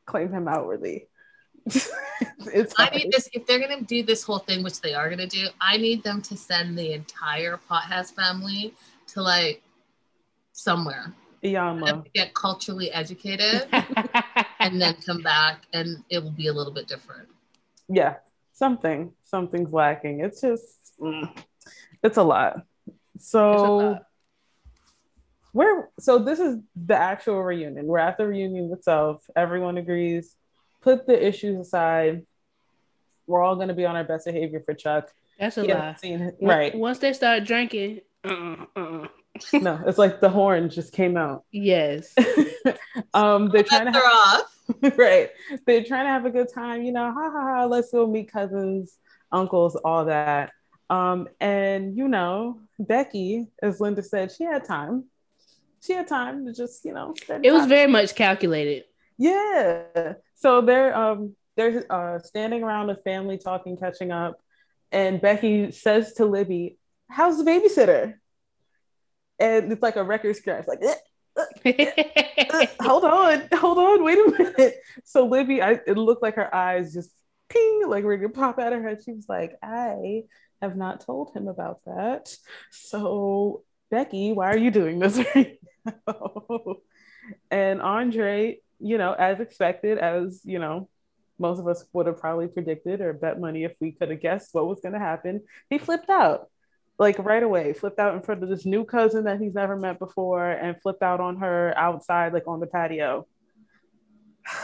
claim him outwardly. it's I need this if they're gonna do this whole thing, which they are gonna do. I need them to send the entire Potthast family to like somewhere. Yama. Get culturally educated and then come back, and it will be a little bit different. Yeah, something, something's lacking. It's just, mm, it's a lot. So we're so this is the actual reunion. We're at the reunion itself. Everyone agrees. Put the issues aside. We're all going to be on our best behavior for Chuck. That's a he lie. Seen, right. Once they start drinking, uh-uh, uh-uh. no, it's like the horn just came out. Yes. um, they're trying to have, off. right. They're trying to have a good time. You know, ha ha ha. Let's go meet cousins, uncles, all that. Um, and you know, Becky, as Linda said, she had time she had time to just you know it was very much calculated. Yeah. So they're um they're uh standing around a family talking catching up and becky says to libby how's the babysitter? And it's like a record scratch like eh, uh, hold on hold on wait a minute. So libby I, it looked like her eyes just ping like ready to pop out of her head. she was like i have not told him about that. So becky why are you doing this right and Andre, you know, as expected, as you know, most of us would have probably predicted or bet money if we could have guessed what was going to happen. He flipped out like right away, flipped out in front of this new cousin that he's never met before, and flipped out on her outside, like on the patio.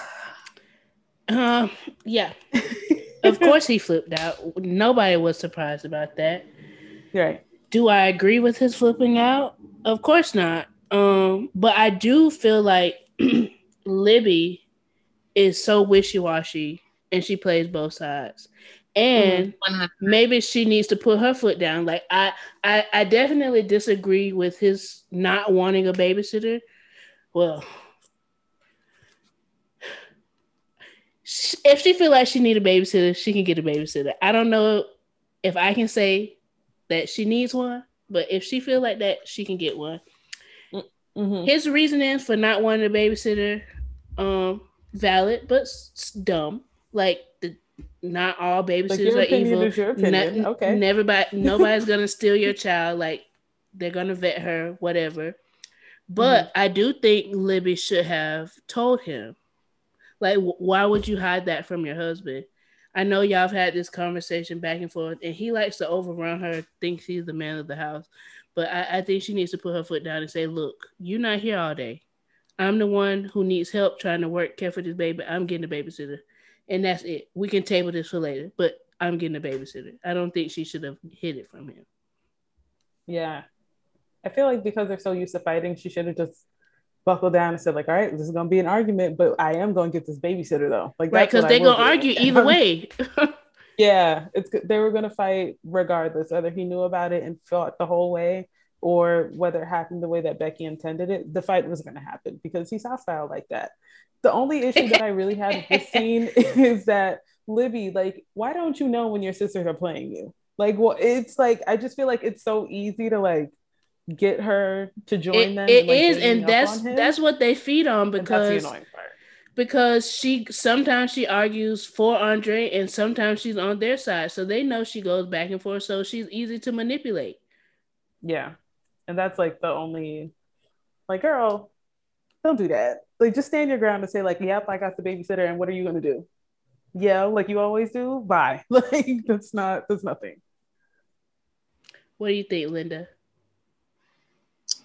Uh, yeah. of course he flipped out. Nobody was surprised about that. Right. Do I agree with his flipping out? Of course not. Um, but I do feel like Libby is so wishy washy and she plays both sides. And mm-hmm. maybe she needs to put her foot down. Like I, I, I definitely disagree with his not wanting a babysitter. Well, if she feel like she need a babysitter, she can get a babysitter. I don't know if I can say that she needs one, but if she feel like that, she can get one. Mm-hmm. His reasoning for not wanting a babysitter, um, valid but s- dumb. Like the not all babysitters like are evil. Is your opinion. Not, okay. Never, nobody's gonna steal your child. Like they're gonna vet her, whatever. But mm-hmm. I do think Libby should have told him. Like, why would you hide that from your husband? I know y'all have had this conversation back and forth, and he likes to overrun her, thinks he's the man of the house. But I, I think she needs to put her foot down and say, look, you're not here all day. I'm the one who needs help trying to work, care for this baby. I'm getting a babysitter. And that's it. We can table this for later, but I'm getting a babysitter. I don't think she should have hid it from him. Yeah. I feel like because they're so used to fighting, she should have just buckled down and said, like, all right, this is gonna be an argument, but I am gonna get this babysitter though. Like right, because they're gonna do. argue either way. Yeah, it's they were gonna fight regardless, whether he knew about it and fought the whole way, or whether it happened the way that Becky intended it. The fight was gonna happen because he's hostile like that. The only issue that I really have with this scene is that Libby, like, why don't you know when your sisters are playing you? Like, well, it's like I just feel like it's so easy to like get her to join it, them. It and, like, is, and that's that's what they feed on because because she sometimes she argues for Andre and sometimes she's on their side, so they know she goes back and forth, so she's easy to manipulate. Yeah, and that's like the only like girl, don't do that. Like just stand your ground and say like, "Yep, I got the babysitter, and what are you gonna do?" Yeah, like you always do. Bye. Like that's not that's nothing. What do you think, Linda?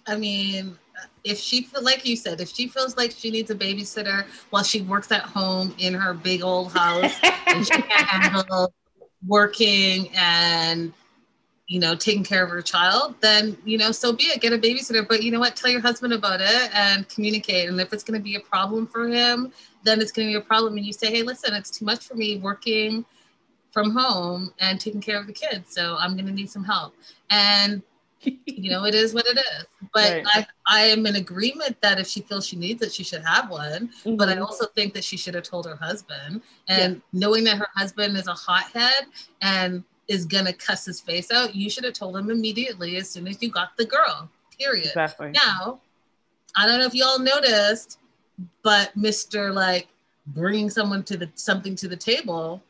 I mean, if she feel like you said, if she feels like she needs a babysitter while she works at home in her big old house and she can't handle working and you know taking care of her child, then you know so be it. Get a babysitter, but you know what? Tell your husband about it and communicate. And if it's going to be a problem for him, then it's going to be a problem. And you say, hey, listen, it's too much for me working from home and taking care of the kids, so I'm going to need some help. And you know, it is what it is. But right. I, I am in agreement that if she feels she needs it, she should have one. Mm-hmm. But I mm-hmm. also think that she should have told her husband. And yeah. knowing that her husband is a hothead and is gonna cuss his face out, you should have told him immediately as soon as you got the girl. Period. Exactly. Now, I don't know if y'all noticed, but Mr. like bringing someone to the something to the table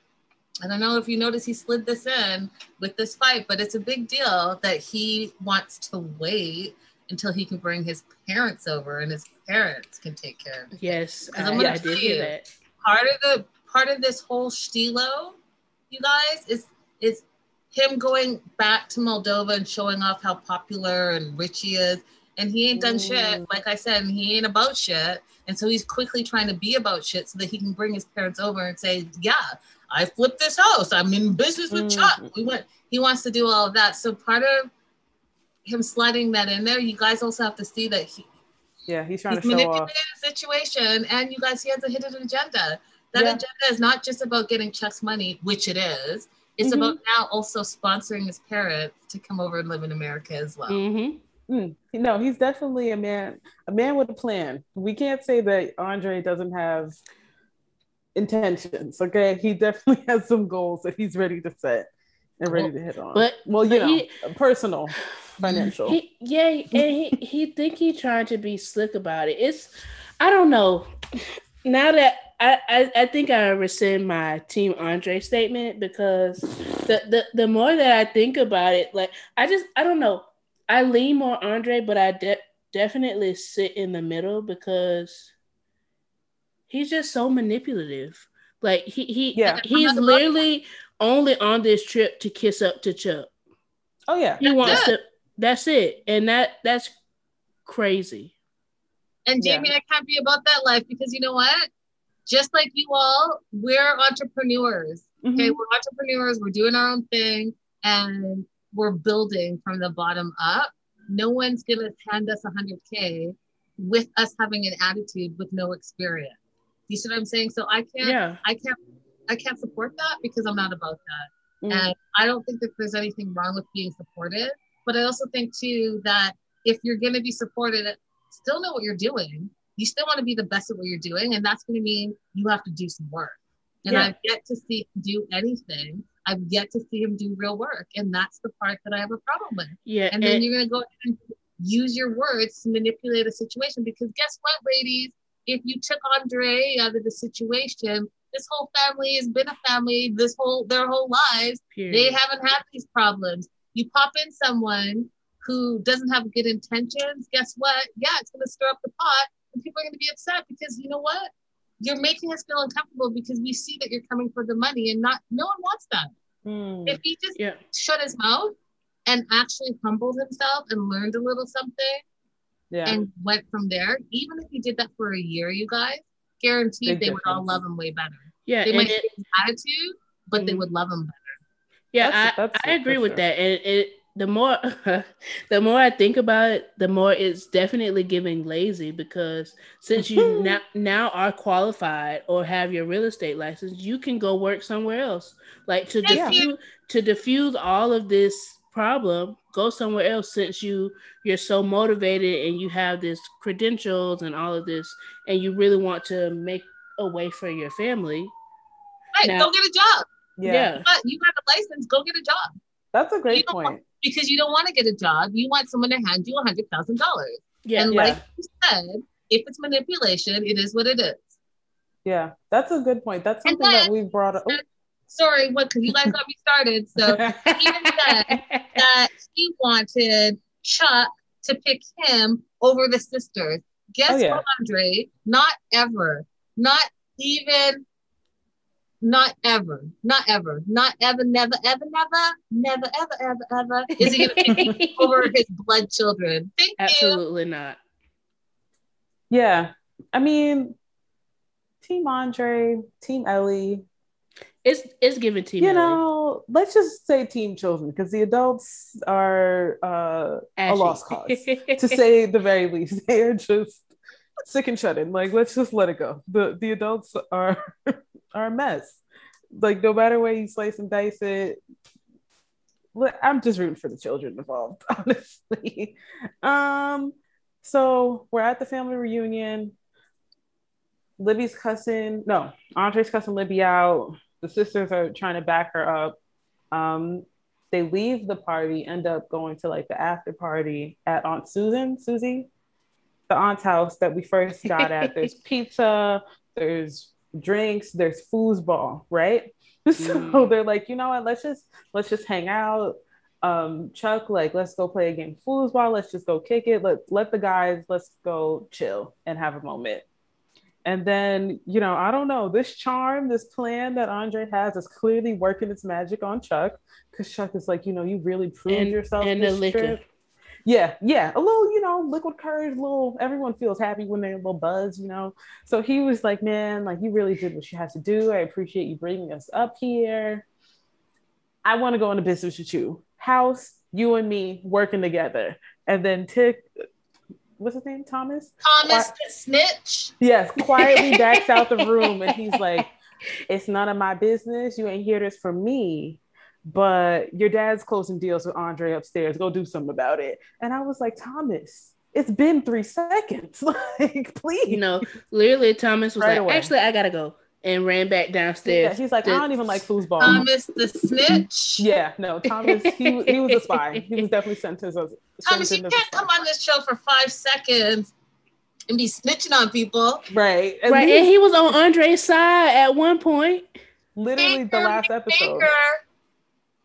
I don't know if you notice he slid this in with this fight, but it's a big deal that he wants to wait until he can bring his parents over and his parents can take care of him. Yes, uh, I'm yeah, I did hear that. Part of the part of this whole stilo, you guys, is is him going back to Moldova and showing off how popular and rich he is. And he ain't done Ooh. shit, like I said, and he ain't about shit. And so he's quickly trying to be about shit so that he can bring his parents over and say, Yeah, I flipped this house. I'm in business with mm-hmm. Chuck. We went. He wants to do all of that. So part of him sliding that in there, you guys also have to see that he. Yeah, he's trying he's to off. the situation, and you guys, he has a hidden agenda. That yeah. agenda is not just about getting Chuck's money, which it is. It's mm-hmm. about now also sponsoring his parents to come over and live in America as well. Mm-hmm. Mm. No, he's definitely a man, a man with a plan. We can't say that Andre doesn't have intentions. Okay, he definitely has some goals that he's ready to set and ready well, to hit on. But well, you but know, he, personal, financial. He, yeah, and he he think he trying to be slick about it. It's I don't know. Now that I, I, I think I rescind my team Andre statement because the, the the more that I think about it, like I just I don't know. I lean more Andre, but I de- definitely sit in the middle because he's just so manipulative. Like he he yeah. he's literally only on this trip to kiss up to Chuck. Oh yeah. He that's wants it. to that's it. And that that's crazy. And Jamie, yeah. I can't be about that life because you know what? Just like you all, we're entrepreneurs. Mm-hmm. Okay, we're entrepreneurs, we're doing our own thing, and we're building from the bottom up. No one's gonna hand us 100K with us having an attitude with no experience. You see what I'm saying? So I can't, yeah. I can't, I can't support that because I'm not about that. Mm. And I don't think that there's anything wrong with being supported. But I also think too that if you're going to be supported, still know what you're doing. You still want to be the best at what you're doing, and that's going to mean you have to do some work. And yeah. I've yet to see him do anything. I've yet to see him do real work, and that's the part that I have a problem with. Yeah, and then and- you're going to go and use your words to manipulate a situation because guess what, ladies? If you took Andre out of the situation, this whole family has been a family this whole their whole lives. Period. They haven't had these problems. You pop in someone who doesn't have good intentions, guess what? Yeah, it's gonna stir up the pot and people are gonna be upset because you know what? You're making us feel uncomfortable because we see that you're coming for the money and not no one wants that. Mm, if he just yeah. shut his mouth and actually humbled himself and learned a little something yeah. and went from there. Even if he did that for a year, you guys, guaranteed Big they difference. would all love him way better. Yeah, they might it, his attitude, but mm-hmm. they would love him better. Yeah, that's, I, that's I agree with sure. that. And it the more the more I think about it, the more it's definitely giving lazy because since you now now are qualified or have your real estate license, you can go work somewhere else. Like to diffuse to diffuse all of this problem go somewhere else since you you're so motivated and you have this credentials and all of this and you really want to make a way for your family right now, go get a job yeah. yeah but you have a license go get a job That's a great point. Want, because you don't want to get a job. You want someone to hand you a hundred thousand dollars. Yeah. And yeah. like you said, if it's manipulation, it is what it is. Yeah, that's a good point. That's something then, that we brought up. Sorry, what? Because you guys got me started. So he even said that he wanted Chuck to pick him over the sisters. Guess oh, yeah. what, Andre? Not ever. Not even. Not ever. Not ever. Not ever. Never. Ever. Never. Never. Ever. Ever. Ever. Is he going to pick over his blood children? Thank Absolutely you. not. Yeah, I mean, Team Andre, Team Ellie. It's it's given Team. You know, let's just say Team Children because the adults are uh, a lost cause, to say the very least. They are just sick and shut in. Like, let's just let it go. The the adults are are a mess. Like, no matter where you slice and dice it, I'm just rooting for the children involved, honestly. Um, so we're at the family reunion. Libby's cussing, no, Andre's cussing Libby out. The sisters are trying to back her up. Um, they leave the party, end up going to like the after party at Aunt Susan, Susie, the aunt's house that we first got at. There's pizza, there's drinks, there's foosball, right? So mm. they're like, you know what, let's just let's just hang out. Um, Chuck, like, let's go play a game of foosball, let's just go kick it. Let let the guys, let's go chill and have a moment. And then, you know, I don't know, this charm, this plan that Andre has is clearly working its magic on Chuck because Chuck is like, you know, you really proved and, yourself. And the liquor. Yeah, yeah, a little, you know, liquid courage, little, everyone feels happy when they're a little buzz, you know. So he was like, man, like, you really did what you had to do. I appreciate you bringing us up here. I want to go into business with you. House, you and me working together. And then Tick, what's his name? Thomas. Thomas the snitch. Yes, quietly backs out the room and he's like, "It's none of my business. You ain't hear this from me." But your dad's closing deals with Andre upstairs. Go do something about it. And I was like, Thomas, it's been three seconds. like, please. You know, literally, Thomas was right like, away. actually, I gotta go and ran back downstairs. Yeah, he's like, I don't even like foosball. Thomas the snitch. Yeah, no, Thomas, he, he was a spy. He was definitely sent as a Thomas, you can't come on this show for five seconds and be snitching on people. Right. At right. Least, and he was on Andre's side at one point. Literally Baker, the last episode. Baker.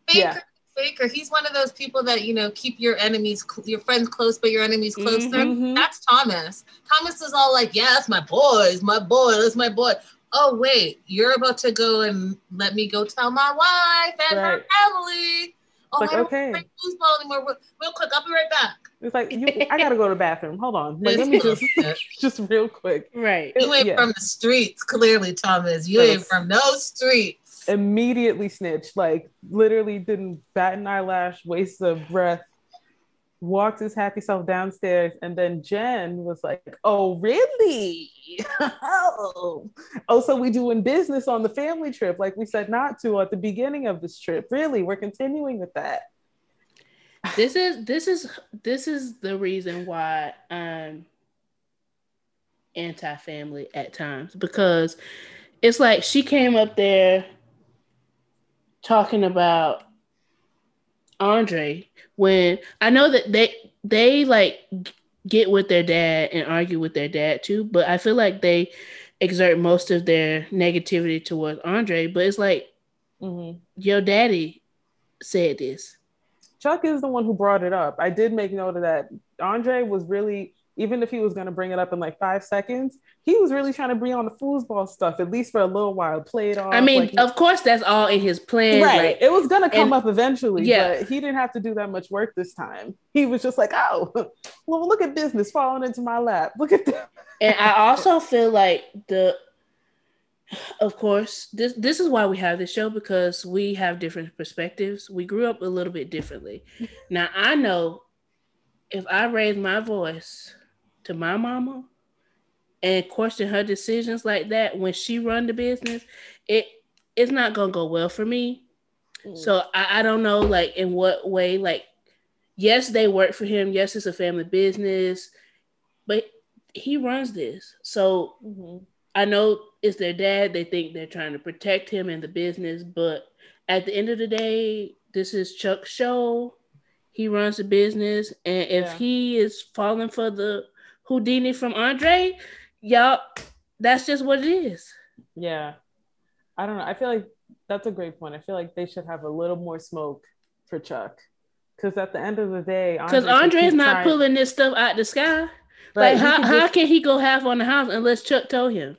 Baker. Yeah. Baker, he's one of those people that you know keep your enemies, your friends close, but your enemies closer. Mm-hmm. That's Thomas. Thomas is all like, "Yeah, that's my boy. It's my boy. That's my boy." Oh wait, you're about to go and let me go tell my wife and right. her family. Oh, like, I don't okay. play foosball anymore. Real, real quick, I'll be right back. It's like you, I gotta go to the bathroom. Hold on, like, let me just just real quick. Right, you ain't yeah. from the streets, clearly, Thomas. You ain't from no streets. Immediately snitched, like literally didn't bat an eyelash, waste of breath walked his happy self downstairs and then jen was like oh really oh. oh so we doing business on the family trip like we said not to at the beginning of this trip really we're continuing with that this is this is this is the reason why i'm anti-family at times because it's like she came up there talking about andre when I know that they they like get with their dad and argue with their dad too, but I feel like they exert most of their negativity towards Andre. But it's like mm-hmm. your daddy said this. Chuck is the one who brought it up. I did make note of that. Andre was really even if he was going to bring it up in like five seconds, he was really trying to bring on the foosball stuff, at least for a little while, play it off. I mean, like of course, that's all in his plan. Right. Like, it was to come and, up eventually, yeah. but he didn't have to do that much work this time. He was just like, oh, well, look at business falling into my lap. Look at that. And I also feel like the, of course, this this is why we have this show because we have different perspectives. We grew up a little bit differently. Now I know if I raise my voice to my mama and question her decisions like that when she run the business, it it's not gonna go well for me. Mm. So I, I don't know like in what way, like yes, they work for him, yes, it's a family business, but he runs this. So mm-hmm. I know it's their dad, they think they're trying to protect him and the business, but at the end of the day, this is Chuck's show. He runs the business, and if yeah. he is falling for the Houdini from Andre, y'all, that's just what it is. Yeah, I don't know. I feel like that's a great point. I feel like they should have a little more smoke for Chuck, because at the end of the day, because Andre is not trying... pulling this stuff out the sky. Right. Like how, how can he go half on the house unless Chuck told him?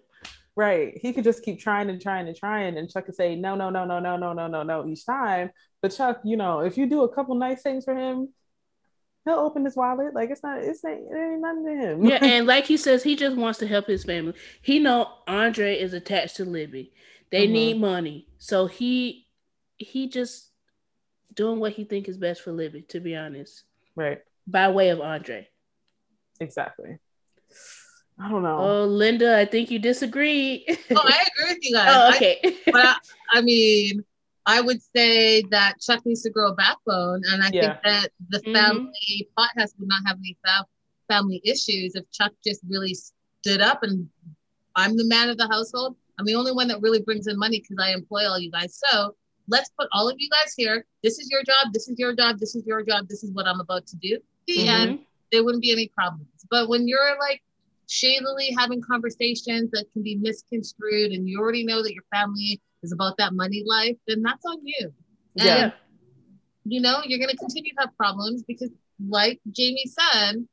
Right. He could just keep trying and trying and trying, and Chuck could say no, no, no, no, no, no, no, no, no each time. But Chuck, you know, if you do a couple nice things for him, he'll open his wallet. Like it's not, it's ain't, it ain't nothing to him. Yeah, and like he says, he just wants to help his family. He know Andrei is attached to Libby. They mm-hmm. need money, so he he just doing what he think is best for Libby. To be honest, right? By way of Andrei. Exactly. I don't know. Oh, Linda, I think you disagree. oh, I agree with you guys. Oh, okay. I, but I, I, mean, I would say that Chuck needs to grow a backbone, and I yeah. think that the mm-hmm. family mm-hmm. podcast would not have any family issues if Chuck just really stood up and I'm the man of the household. I'm the only one that really brings in money because I employ all you guys. So let's put all of you guys here. This is your job. This is your job. This is your job. This is what I'm about to do. Mm-hmm. And there wouldn't be any problems. But when you're like shadily having conversations that can be misconstrued and you already know that your family is about that money life, then that's on you. And, yeah. you know, you're going to continue to have problems because, like Jamie said,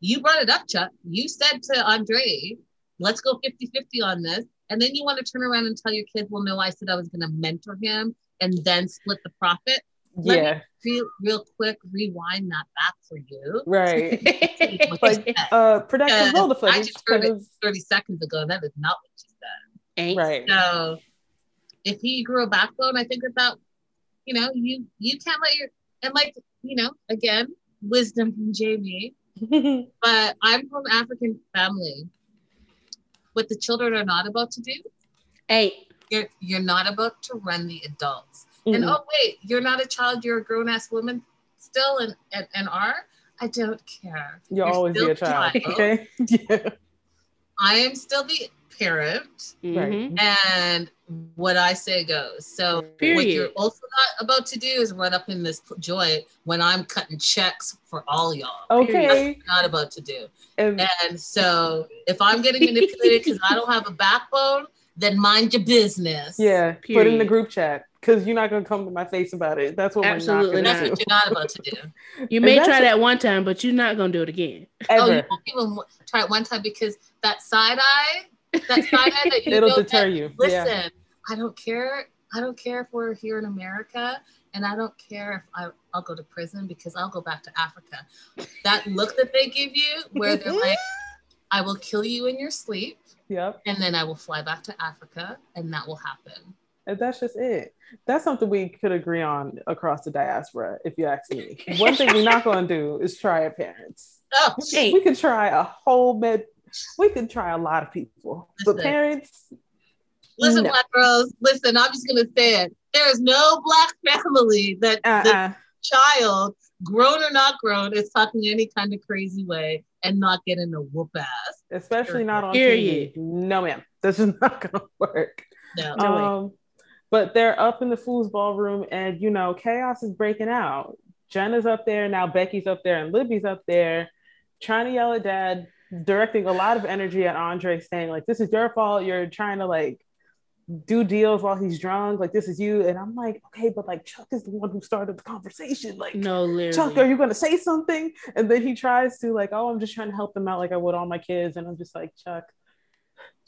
you brought it up, Chuck. You said to Andrei, let's go 50 50 on this. And then you want to turn around and tell your kids, well, no, I said I was going to mentor him and then split the profit. Let yeah. Real, real quick, rewind that back for you. Right. like, uh, production roll the footage. I just heard it 30 seconds ago. That is not what she said. Right. So if he grew a backbone, I think that about, you know, you you can't let your and like, you know, again, wisdom from Jamie. but I'm from African family. What the children are not about to do. Hey. You're you're not about to run the adults. Mm-hmm. And oh wait, you're not a child, you're a grown ass woman still and, and, and are. I don't care. You'll you're always be a child. child. Okay. yeah. I am still the parent. Mm-hmm. And what I say goes. So Period. what you're also not about to do is run up in this joint when I'm cutting checks for all y'all. Okay. not about to do. And, and so if I'm getting manipulated because I don't have a backbone, then mind your business. Yeah. Period. Put in the group chat because you're not gonna come to my face about it. That's what absolutely not. That's what you're not about to do. You may try that one time, but you're not gonna do it again. Ever. Oh, you won't even try it one time because that side eye, that side eye that you it'll deter you. Listen, yeah. I don't care. I don't care if we're here in America, and I don't care if I, I'll go to prison because I'll go back to Africa. That look that they give you, where they're like, "I will kill you in your sleep." Yep. And then I will fly back to Africa, and that will happen. And that's just it. That's something we could agree on across the diaspora, if you ask me. One thing we're not going to do is try our parents. Oh, we could try a whole med. We could try a lot of people, listen, but parents. Listen, no. black girls. Listen, I'm just gonna say it. There is no black family that uh-uh. the child, grown or not grown, is talking any kind of crazy way and not getting a whoop ass. Especially not on TV. No, ma'am. This is not gonna work. No. Um, but they're up in the foosball room and, you know, chaos is breaking out. Jenna's up there. Now Becky's up there and Libby's up there trying to yell at dad, directing a lot of energy at Andrei, saying, like, this is your fault. You're trying to, like, do deals while he's drunk. Like, this is you. And I'm like, okay, but like, Chuck is the one who started the conversation. Like, no, literally. Chuck, are you going to say something? And then he tries to, like, oh, I'm just trying to help them out like I would all my kids. And I'm just like, Chuck,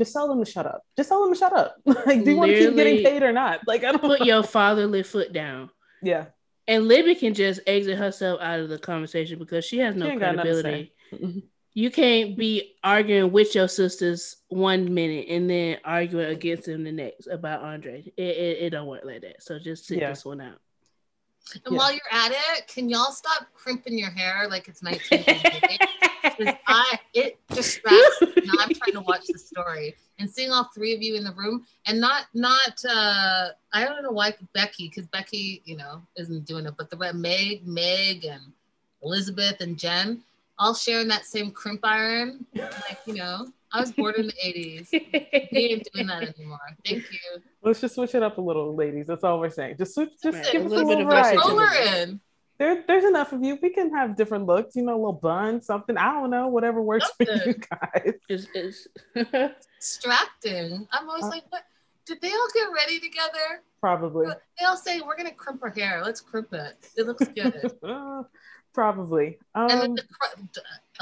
just tell them to shut up. Just tell them to shut up. like, do you want to keep getting paid or not? Like, I don't put know. your fatherly foot down. Yeah. And Libby can just exit herself out of the conversation because she has no she credibility. Mm-hmm. You can't be arguing with your sisters one minute and then arguing against them the next about Andrei. It, it, it don't work like that. So just sit yeah. this one out. And yeah. while you're at it, can y'all stop crimping your hair like it's 1988? Because I it distracts me. Now I'm trying to watch the story and seeing all three of you in the room and not not uh I don't know why Becky, because Becky, you know, isn't doing it, but the Meg, Meg and Elizabeth and Jen all sharing that same crimp iron. Like, you know, I was born in the 80s. we ain't doing that anymore. Thank you. Let's just switch it up a little, ladies. That's all we're saying. Just switch, just right. give a us a little bit of variety. In. There, there's enough of you. We can have different looks, you know, a little bun, something. I don't know, whatever works something. for you guys. Is is distracting. I'm always uh, like, what? Did they all get ready together? Probably. They all say we're gonna crimp her hair. Let's crimp it. It looks good. Probably. Um, the,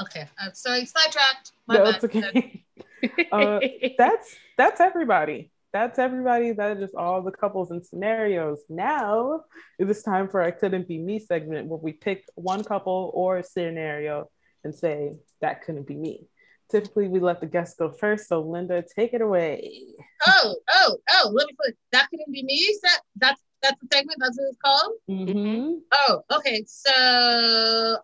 okay, I'm sorry, sidetracked. My no, it's okay. uh, that's that's everybody. That's everybody. That is just all the couples and scenarios. Now it is time for I couldn't be me segment where we pick one couple or scenario and say that couldn't be me. Typically, we let the guests go first. So, Linda, take it away. Oh, oh, oh! Let me put that couldn't be me. That that's that's the segment. That's what it's called. Mm-hmm. Oh, okay. So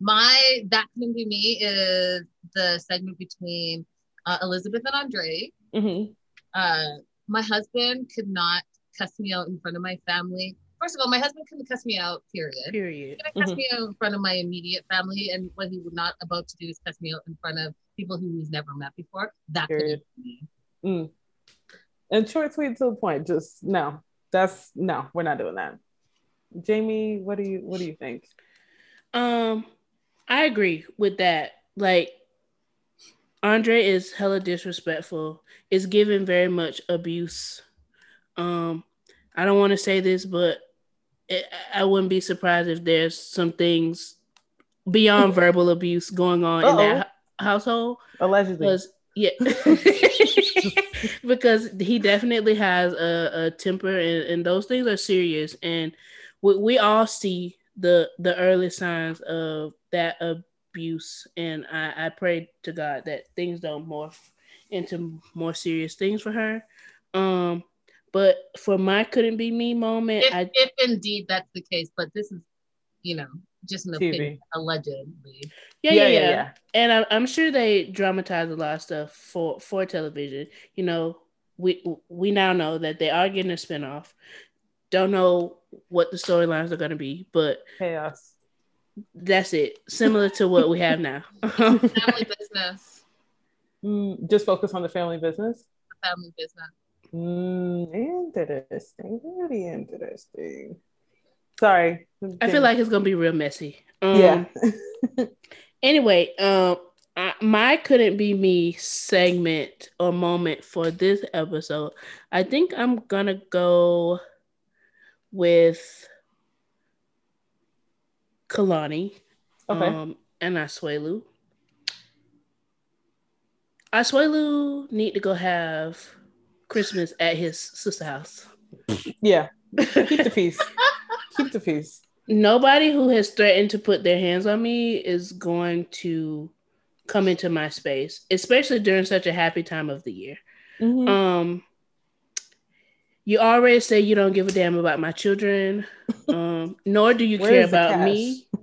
my that couldn't be me is the segment between uh, Elizabeth and Andrei. Mm-hmm. Uh, my husband could not cuss me out in front of my family. First of all, my husband couldn't cuss me out. Period. Period. He cuss mm-hmm. me out in front of my immediate family, and what he was not about to do is cuss me out in front of people who he's never met before. That Period. could be me. Mm. And short, sweet, to the point. Just no, that's no, we're not doing that. Jamie, what do you what do you think? Um, I agree with that. Like Andrei is hella disrespectful. Is given very much abuse. Um, I don't want to say this, but it, I wouldn't be surprised if there's some things beyond verbal abuse going on Uh-oh. in that household. Allegedly, because yeah, because he definitely has a, a temper, and, and, those things are serious. And we, we all see the the early signs of that abuse. And I, I pray to God that things don't morph into more serious things for her. Um, but for my couldn't be me moment, if, I, if indeed that's the case, but this is, you know, just an TV. opinion, allegedly. Yeah, yeah, yeah. yeah. And I, I'm sure they dramatize a lot of stuff for for television. You know, we we now know that they are getting a spinoff. Don't know what the storylines are going to be, but chaos. That's it. Similar to what we have now. family business. Mm, just focus on the family business. The family business. Mm, interesting. Really interesting. Sorry. I feel like it's gonna be real messy. Um, yeah. anyway, um, I, my couldn't be me segment or moment for this episode. I think I'm gonna go with Kalani. Okay. Um, and Asuelu. Asuelu need to go have Christmas at his sister house. Yeah. Keep the peace. Keep the peace. Nobody who has threatened to put their hands on me is going to come into my space, especially during such a happy time of the year. Mm-hmm. Um, you already say you don't give a damn about my children, um, nor do you care about me.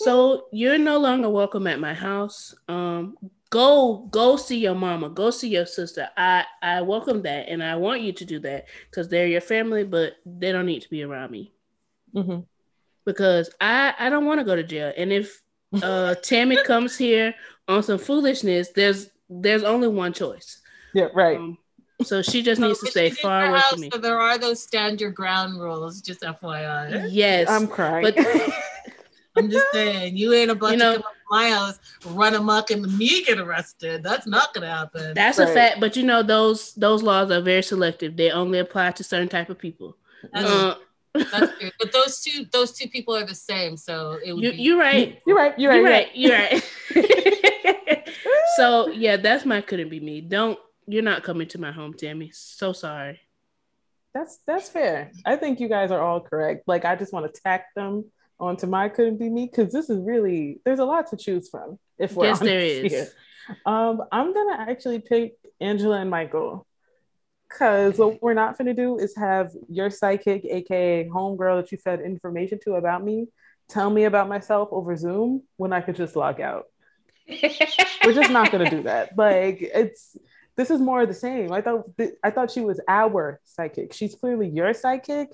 So you're no longer welcome at my house. Um, go go see your mama. Go see your sister. I i welcome that and i want you to do that because they're your family but they don't need to be around me. Mm-hmm. because i i don't want to go to jail. And if uh tammy comes here on some foolishness there's there's only one choice. Yeah right. Um, so she just needs to stay far away from me. So there are those stand your ground rules, just FYI. Yes, I'm crying. But I'm just saying, you ain't a bunch you know, of my house, run amok, and me get arrested. That's not gonna happen. That's right. a fact. But you know, those those laws are very selective. They only apply to certain type of people. That's, uh, that's true. But those two those two people are the same. So it would you, be- you're right. You're right. You're right. You're right. You're right. so yeah, that's my couldn't be me. Don't you're not coming to my home, Tammy. So sorry. That's that's fair. I think you guys are all correct. Like I just want to tack them onto my couldn't be me because this is really there's a lot to choose from. If we're yes, there is. Here. Um, I'm gonna actually pick Angela and Michael because what we're not gonna do is have your psychic, aka homegirl that you fed information to about me, tell me about myself over Zoom when I could just log out. we're just not gonna do that. Like it's this is more of the same. I thought th- I thought she was our psychic. She's clearly your psychic,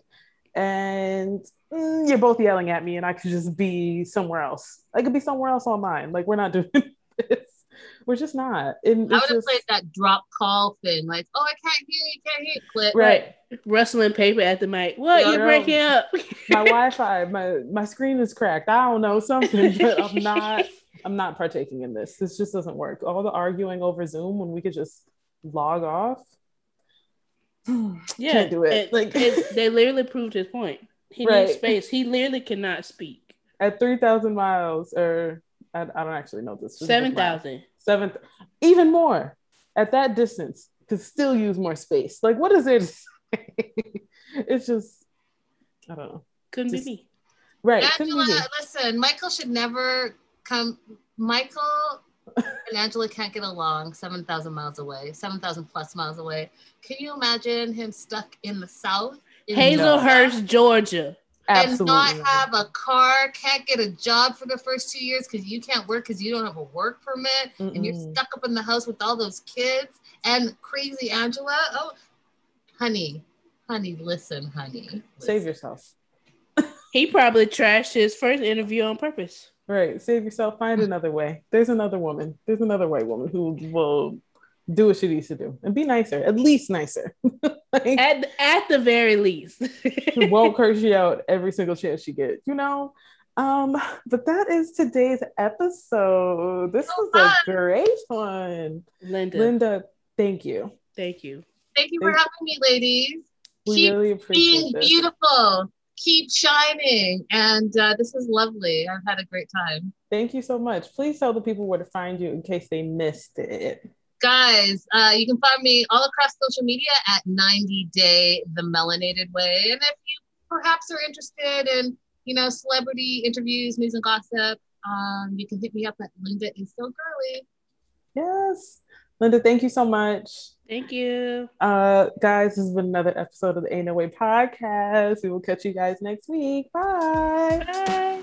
and mm, you're both yelling at me and I could just be somewhere else. I could be somewhere else on mine. Like we're not doing this. We're just not. I would have just... played that drop call thing, like, oh, I can't hear you, can't hear you. Clip. Right. Rustling paper at the mic. What? You're breaking up. my Wi-Fi, my my screen is cracked. I don't know something, but I'm not. I'm not partaking in this. This just doesn't work. All the arguing over Zoom when we could just log off. yeah, Can't do it. it like it, they literally proved his point. He right. needs space. He literally cannot speak. At three thousand miles, or I, I, don't actually know this. Seven thousand. Seven, even more. At that distance, could still use more space. Like, what is it? it's just, I don't know. Couldn't just, be me. Right. Angela, listen, Michael should never come. Michael and Angela can't get along 7,000 miles away, 7,000 plus miles away. Can you imagine him stuck in the South? In Hazlehurst, Georgia. Absolutely. And not have a car, can't get a job for the first two years because you can't work because you don't have a work permit Mm-mm. and you're stuck up in the house with all those kids and crazy Angela. Oh, honey, honey, listen, honey. Listen. Save yourself. he probably trashed his first interview on purpose. Right. Save yourself. Find another way. There's another woman. There's another white woman who will do what she needs to do and be nicer, at least nicer. like, at, at the very least. won't curse you out every single chance she gets, you know? Um, but that is today's episode. This so was fun. a great one. Linda. Linda, thank you. Thank you. Thank you thank for having me, ladies. We Keep really appreciate being this. beautiful keep shining. And uh, this is lovely. I've had a great time. Thank you so much. Please tell the people where to find you in case they missed it. Guys, uh, you can find me all across social media at 90 Day The Melanated Way. And if you perhaps are interested in, you know, celebrity interviews, news and gossip, um, you can hit me up at Linda is so girly. Yes. Linda, thank you so much. Thank you. Uh, guys, this has been another episode of the Ain't No Way podcast. We will catch you guys next week. Bye. Bye.